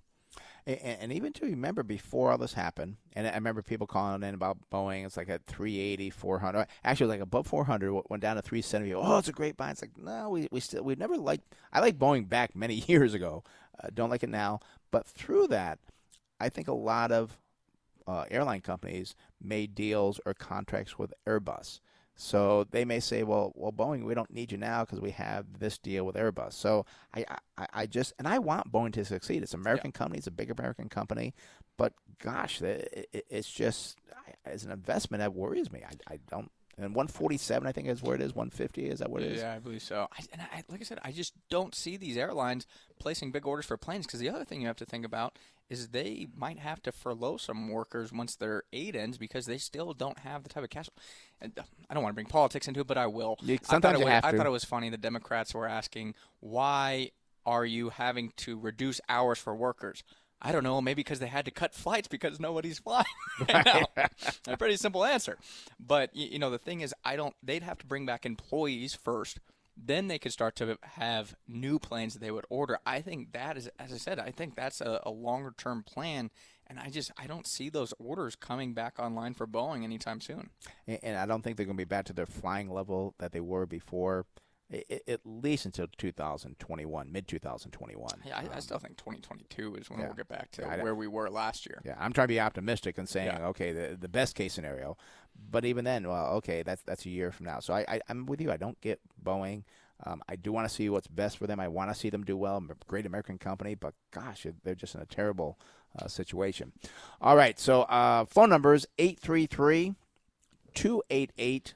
And, and, even to remember before all this happened, and I remember people calling in about Boeing. It's like at 380, 400. Actually, like above 400, went down to 370. Oh, it's a great buy. It's like no, we we still we never liked. I like Boeing back many years ago. Uh, don't like it now. But through that, I think a lot of uh, airline companies made deals or contracts with Airbus. So they may say, well, well, Boeing, we don't need you now because we have this deal with Airbus. So I, I, I just, and I want Boeing to succeed. It's an American yeah. company. It's a big American company, but gosh, it, it, it's just as an investment that worries me. I, I don't. And 147, I think, is where it is. 150, is that what it is? Yeah, I believe so. I, and I, like I said, I just don't see these airlines placing big orders for planes because the other thing you have to think about is they might have to furlough some workers once their aid ends because they still don't have the type of cash. And uh, I don't want to bring politics into it, but I will. sometimes I was, have to. I thought it was funny. The Democrats were asking why are you having to reduce hours for workers? I don't know, maybe because they had to cut flights because nobody's flying. Right a pretty simple answer. But you know, the thing is, I don't. They'd have to bring back employees first then they could start to have new planes that they would order. I think that is, as I said, I think that's a, a longer term plan. And I just I don't see those orders coming back online for Boeing anytime soon. And, and I don't think they're going to be back to their flying level that they were before at least until 2021, mid 2021. Yeah, I, um, I, still think 2022 is when yeah, we'll get back to yeah, where we were last year. Yeah, I'm trying to be optimistic and saying, yeah. okay, the the best case scenario, but even then, well, okay, that's that's a year from now. So I, I am with you. I don't get Boeing. Um, I do want to see what's best for them. I want to see them do well. A Great American company, but gosh, they're just in a terrible uh, situation. All right, so uh, phone numbers 833 288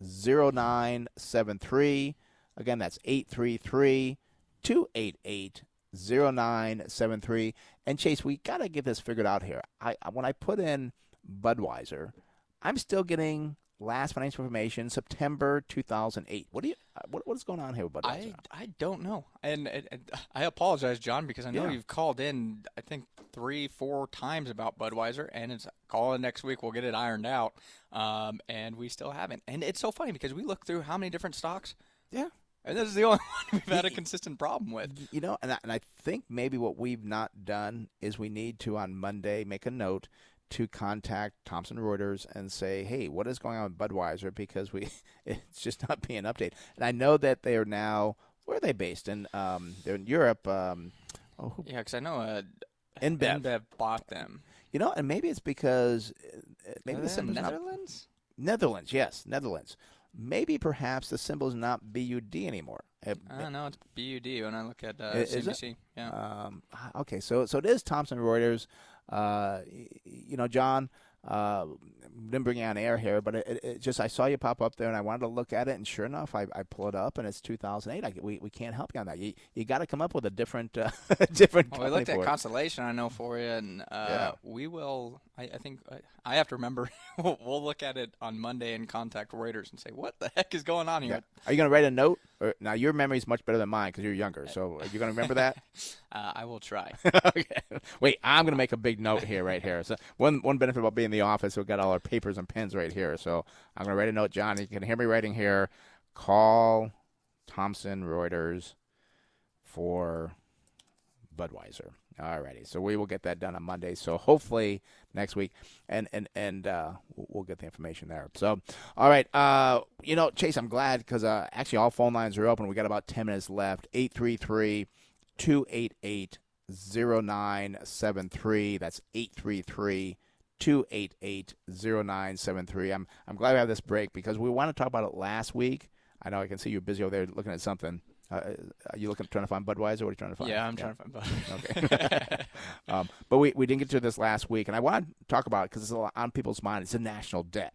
0973. Again, that's 833 288 0973. And Chase, we got to get this figured out here. I When I put in Budweiser, I'm still getting last financial information September 2008. What do you uh, what, what is going on here with Budweiser? I, I don't know. And, and, and I apologize John because I know yeah. you've called in I think 3 4 times about Budweiser and it's call in next week we'll get it ironed out. Um, and we still haven't. And it's so funny because we look through how many different stocks? Yeah. And this is the only one we've had a consistent problem with. You know, and I, and I think maybe what we've not done is we need to on Monday make a note to contact Thomson Reuters and say, "Hey, what is going on with Budweiser?" Because we, it's just not being updated. And I know that they are now where are they based? In um, they're in Europe. Um, oh, who, yeah, because I know uh, InBev. InBev bought them. You know, and maybe it's because uh, maybe the Netherlands. Not, Netherlands, yes, Netherlands. Maybe perhaps the symbol is not BUD anymore. I don't know. It's BUD when I look at uh, CNBC. Yeah. Um, okay, so so it is Thomson Reuters. Uh, you know, John, uh, didn't bring you on air here, but it, it, just I saw you pop up there, and I wanted to look at it, and sure enough, I, I pull it up, and it's 2008. I, we, we can't help you on that. You you got to come up with a different uh, different. Well, we looked at Constellation, I know for you, and uh, yeah. we will. I, I think I, I, have to remember. we'll look at it on Monday and contact Reuters and say what the heck is going on here. Yeah. Are you going to write a note? Now your memory is much better than mine because you're younger. So are you going to remember that? uh, I will try. okay. Wait, I'm going to make a big note here, right here. So one one benefit about being in the office, we've got all our papers and pens right here. So I'm going to write a note, John. You can hear me writing here. Call Thomson Reuters for Budweiser. Alrighty, so we will get that done on Monday. So hopefully next week, and and and uh, we'll get the information there. So, all right, uh, you know, Chase, I'm glad because uh, actually all phone lines are open. We got about ten minutes left. 833-288-0973. That's 833 288 0973. I'm, I'm glad we have this break because we want to talk about it last week. I know I can see you're busy over there looking at something. Uh, are you looking trying to find Budweiser? What are you trying to find? Yeah, I'm trying to find Budweiser. Okay. um, but we, we didn't get to this last week, and I want to talk about it because it's a lot on people's mind. It's the national debt.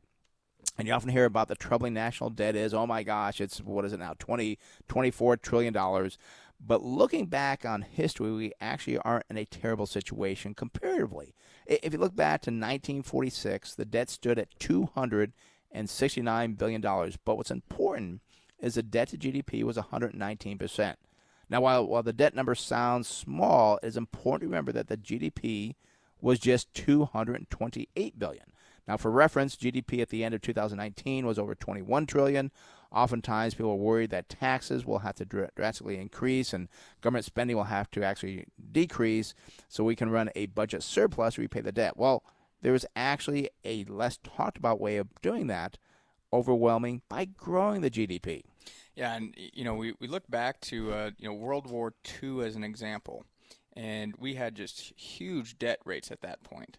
And you often hear about the troubling national debt is, oh my gosh, it's what is it now, 20, 24 trillion dollars. But looking back on history, we actually aren't in a terrible situation comparatively. If you look back to 1946, the debt stood at 269 billion dollars. But what's important is the debt to GDP was 119 percent. Now, while while the debt number sounds small, it is important to remember that the GDP was just 228 billion. Now, for reference, GDP at the end of 2019 was over 21 trillion. Oftentimes, people are worried that taxes will have to drastically increase and government spending will have to actually decrease so we can run a budget surplus to repay the debt. Well, there is actually a less talked about way of doing that, overwhelming by growing the GDP. Yeah, and you know, we, we look back to uh, you know World War II as an example, and we had just huge debt rates at that point.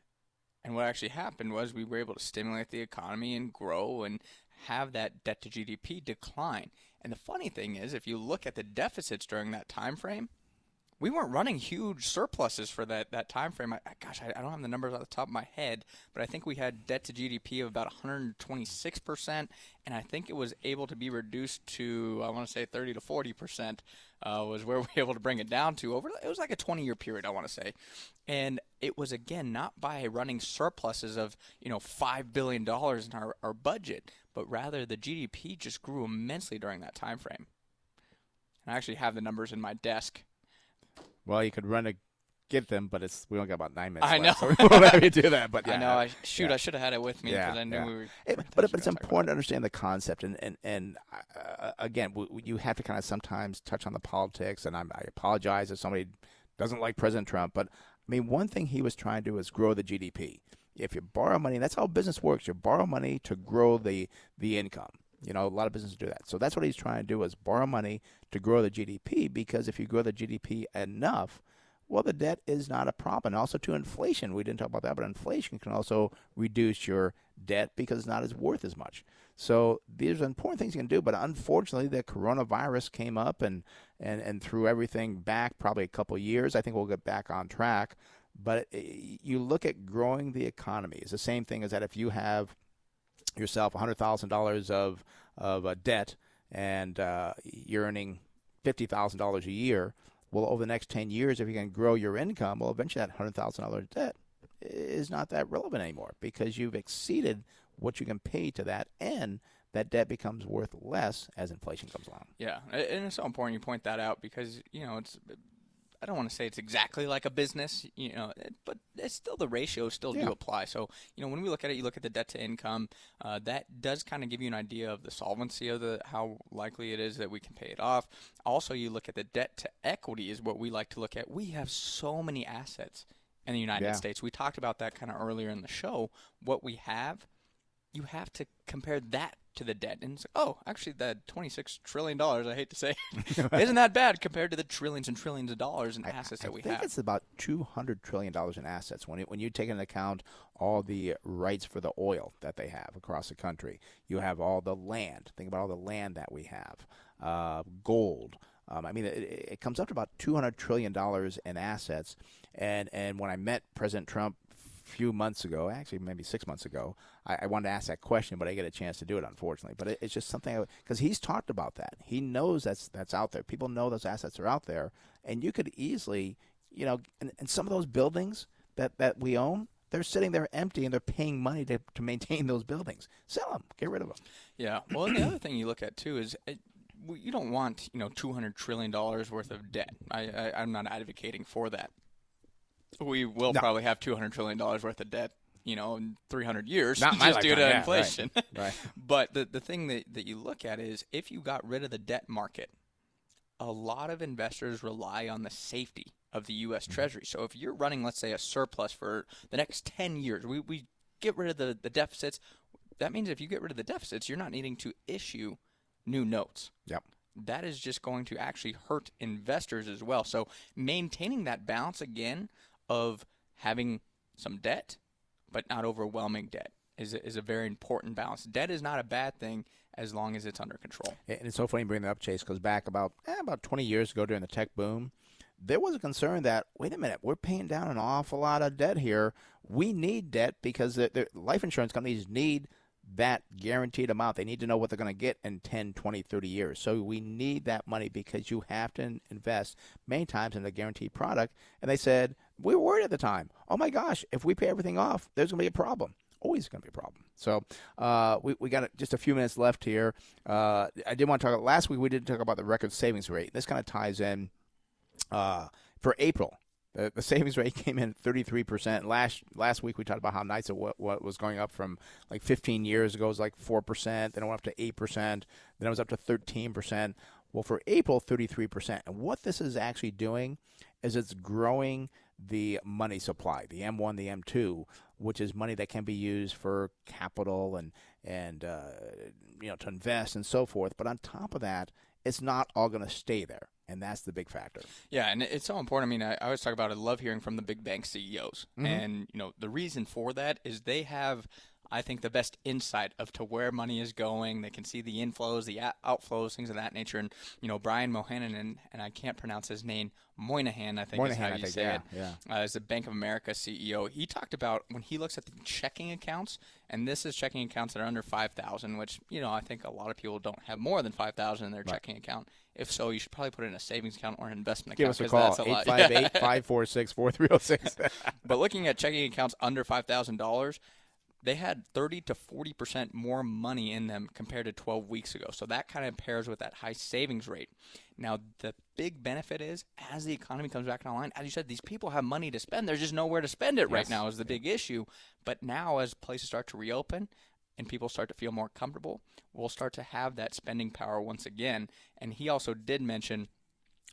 And what actually happened was we were able to stimulate the economy and grow and have that debt to GDP decline. And the funny thing is, if you look at the deficits during that time frame, we weren't running huge surpluses for that, that time frame. I, gosh, I, I, don't have the numbers off the top of my head, but I think we had debt to GDP of about 126%, and I think it was able to be reduced to, I want to say 30 to 40% uh, was where we were able to bring it down to over, it was like a 20 year period, I want to say. And it was, again, not by running surpluses of, you know, $5 billion in our, our budget, but rather the GDP just grew immensely during that time frame. And I actually have the numbers in my desk well, you could run a get them, but it's we only got about nine minutes. I left, know. so we won't have you do that. But yeah, I know. I, shoot, yeah. I should have had it with me because yeah, I knew yeah. we were. It, but but it's important to understand the concept, and and and uh, again, w- you have to kind of sometimes touch on the politics. And I'm, I apologize if somebody doesn't like President Trump, but I mean, one thing he was trying to do is grow the GDP. If you borrow money, that's how business works. You borrow money to grow the the income. You know, a lot of businesses do that. So that's what he's trying to do is borrow money to grow the GDP because if you grow the GDP enough, well, the debt is not a problem. And Also, to inflation, we didn't talk about that, but inflation can also reduce your debt because it's not as worth as much. So these are important things you can do. But unfortunately, the coronavirus came up and and and threw everything back probably a couple years. I think we'll get back on track. But eh, you look at growing the economy. It's the same thing as that if you have yourself $100,000 of of uh, debt and uh, you're earning $50,000 a year well, over the next 10 years, if you can grow your income, well, eventually that $100,000 debt is not that relevant anymore because you've exceeded what you can pay to that and that debt becomes worth less as inflation comes along. Yeah, and it's so important you point that out because you know it's I don't want to say it's exactly like a business, you know, but it's still the ratios still yeah. do apply. So, you know, when we look at it, you look at the debt to income, uh, that does kind of give you an idea of the solvency of the how likely it is that we can pay it off. Also, you look at the debt to equity is what we like to look at. We have so many assets in the United yeah. States. We talked about that kind of earlier in the show. What we have, you have to compare that to the debt. And it's like, oh, actually, that $26 trillion, I hate to say, isn't that bad compared to the trillions and trillions of dollars in assets I, that we have. I think it's about $200 trillion in assets when, it, when you take into account all the rights for the oil that they have across the country. You have all the land. Think about all the land that we have, uh, gold. Um, I mean, it, it, comes up to about $200 trillion in assets. And, and when I met President Trump few months ago, actually maybe six months ago, I, I, wanted to ask that question, but I get a chance to do it, unfortunately. But it, it's just something because he's talked about that. He knows that's that's out there. People know those assets are out there, and you could easily, you know, and, and some of those buildings that that we own, they're sitting there empty and they're paying money to, to maintain those buildings. Sell them, get rid of them. Yeah. Well, the other thing you look at too is uh, it, you don't want you know two hundred trillion dollars worth of debt. I, I I'm not advocating for that we will no. probably have two hundred trillion dollars worth of debt, you know, in three hundred years, Not just due to yeah, inflation. Right. right. but the the thing that that you look at is if you got rid of the debt market, a lot of investors rely on the safety of the U.S. Mm-hmm. Treasury. So if you're running, let's say, a surplus for the next ten years, we we get rid of the the deficits. That means if you get rid of the deficits, you're not needing to issue new notes. Yep that is just going to actually hurt investors as well. So maintaining that balance again of having some debt, but not overwhelming debt is a, is a very important balance. Debt is not a bad thing as long as it's under control. And it's so funny you bring that up, Chase, because back about eh, about 20 years ago during the tech boom, there was a concern that wait a minute, we're paying down an awful lot of debt here. We need debt because the, the life insurance companies need that guaranteed amount. They need to know what they're going to get in 10, 20, 30 years. So we need that money because you have to invest many times in a guaranteed product. And they said, we were worried at the time. Oh my gosh, if we pay everything off, there's going to be a problem. Always going to be a problem. So uh, we, we got just a few minutes left here. Uh, I did want to talk. Last week we did talk about the record savings rate. This kind of ties in uh, for April. The, the savings rate came in 33%. Last last week we talked about how nice it what, what was going up from like 15 years ago it was like 4%, then it went up to 8%, then it was up to 13%. Well, for April, 33%. And what this is actually doing is it's growing the money supply, the M1, the M2, which is money that can be used for capital and and uh, you know to invest and so forth. But on top of that, it's not all going to stay there and that's the big factor. Yeah, and it's so important. I mean, I, I always talk about. I love hearing from the big bank CEOs, Mhm. and you know the reason for that is they have, I think, the best insight of to where money is going. They can see the inflows, the outflows, things of that nature. And you know, Brian Mohanan and, and I can't pronounce his name, Moynihan, I think is Moynihan, how I you think, say yeah, it. yeah. Uh, as the Bank of America CEO, he talked about when he looks at the checking accounts, and this is checking accounts that are under five thousand, which you know I think a lot of people don't have more than five thousand in their checking account. If so, you should probably put it in a savings account or an investment Give account. us a call, that's 858 546 4306. But looking at checking accounts under five thousand dollars, they had thirty to forty percent more money in them compared to twelve weeks ago. So that kind of pairs with that high savings rate. Now the big benefit is as the economy comes back online, as you said, these people have money to spend. There's just nowhere to spend it right now is the big issue. But now as places start to reopen and people start to feel more comfortable, we'll start to have that spending power once again. And he also did mention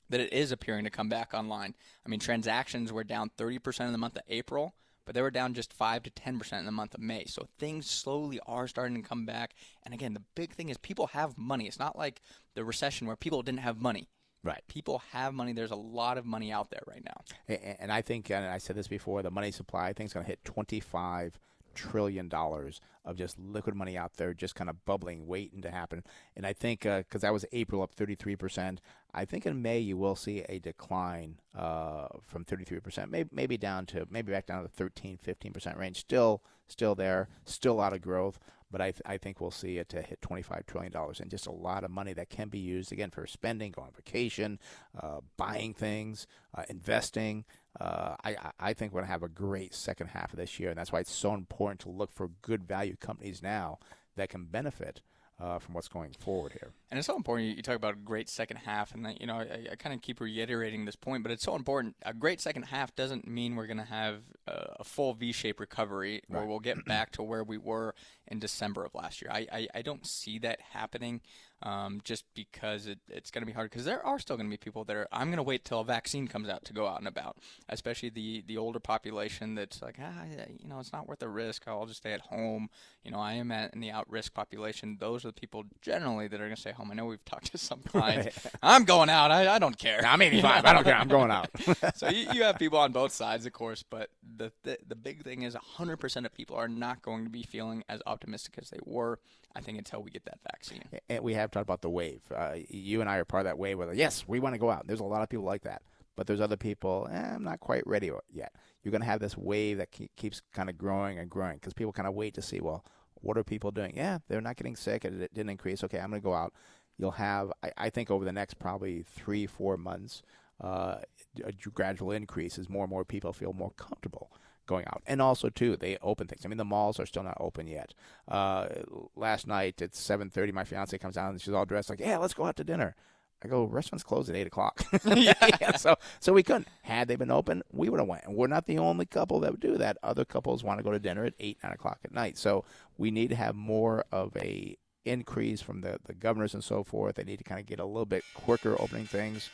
that it is appearing to come back online. I mean, transactions were down 30% in the month of April, but they were down just 5 to 10% in the month of May. So things slowly are starting to come back. And again, the big thing is people have money. It's not like the recession where people didn't have money. Right. People have money. There's a lot of money out there right now. And I think, and I said this before, the money supply I think is going to hit twenty-five trillion dollars of just liquid money out there, just kind of bubbling, waiting to happen. And I think because that was April up thirty-three percent, I think in May you will see a decline uh, from thirty-three percent, maybe maybe down to maybe back down to the 13, 15 percent range. Still, still there, still a lot of growth. But I, th- I think we'll see it to hit $25 trillion and just a lot of money that can be used, again, for spending, going on vacation, uh, buying things, uh, investing. Uh, I, I- think we're going to have a great second half of this year. And that's why it's so important to look for good value companies now that can benefit uh, from what's going forward here. And it's so important. You, you talk about a great second half, and that, you know, I, I kind of keep reiterating this point, but it's so important. A great second half doesn't mean we're going to have a, a full V-shaped recovery, or Right. we'll get back to where we were in December of last year. I, I, I don't see that happening, um, just because it, it's going to be hard. Because there are still going to be people that are. I'm going to wait till a vaccine comes out to go out and about, especially the the older population that's like, ah, you know, it's not worth the risk. I'll just stay at home. You know, I am at, in the out-risk population. Those are the people generally that are going to stay home. I know we've talked to some clients. I'm going out. I, I don't care. I'm 85. I don't care. I'm going out. so you, you have people on both sides, of course, but the, the the big thing is 100% of people are not going to be feeling as optimistic as they were. I think until we get that vaccine. and we have talked about the wave. Uh, you and I are part of that wave. Where yes, we want to go out. There's a lot of people like that, but there's other people. Eh, I'm not quite ready yet. You're going to have this wave that ke- keeps kind of growing and growing because people kind of wait to see. Well, what are people doing? Yeah, they're not getting sick. It, it didn't increase. Okay, I'm going to go out. You'll have, I, I think, over the next probably three, four months, uh, a gradual increase as more and more people feel more comfortable going out. And also too, they open things. I mean, the malls are still not open yet. Uh, last night at 7:30, my fiance comes down and she's all dressed like, "Yeah, let's go out to dinner." I go, restaurants close at eight o'clock. yeah. So, so we couldn't. Had they been open, we would have went. And we're not the only couple that would do that. Other couples want to go to dinner at eight, nine o'clock at night. So we need to have more of a increase from the, the governors and so forth. They need to kind of get a little bit quicker opening things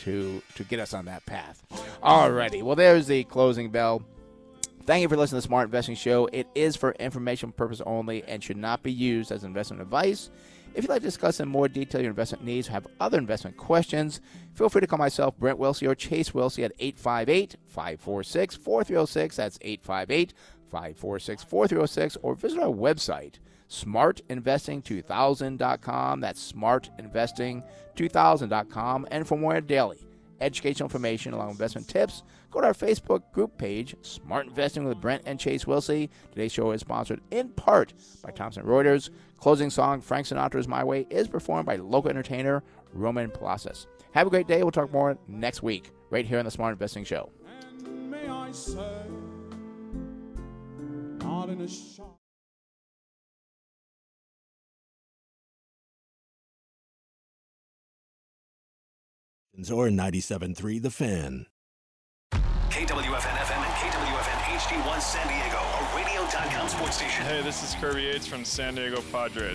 to to get us on that path. Alrighty. Well, there's the closing bell. Thank you for listening to the Smart Investing Show. It is for information purpose only and should not be used as investment advice. If you'd like to discuss in more detail your investment needs or have other investment questions, feel free to call myself, Brent Wilsey, or Chase Wilsey at 858 546 4306. That's 858 546 4306, or visit our website, smartinvesting2000.com. That's smartinvesting2000.com. And for more daily educational information along investment tips, go to our Facebook group page, Smart Investing with Brent and Chase Wilsey. Today's show is sponsored in part by Thomson Reuters. Closing song, Frank Sinatra's My Way, is performed by local entertainer Roman Palacios. Have a great day. We'll talk more next week, right here on the Smart Investing Show. may I say, not in a shop. or 97.3 The Fan. KWFN FM and KWFN HD1 San Diego, a radio.com sports station. Hey, this is Kirby Yates from San Diego Padres.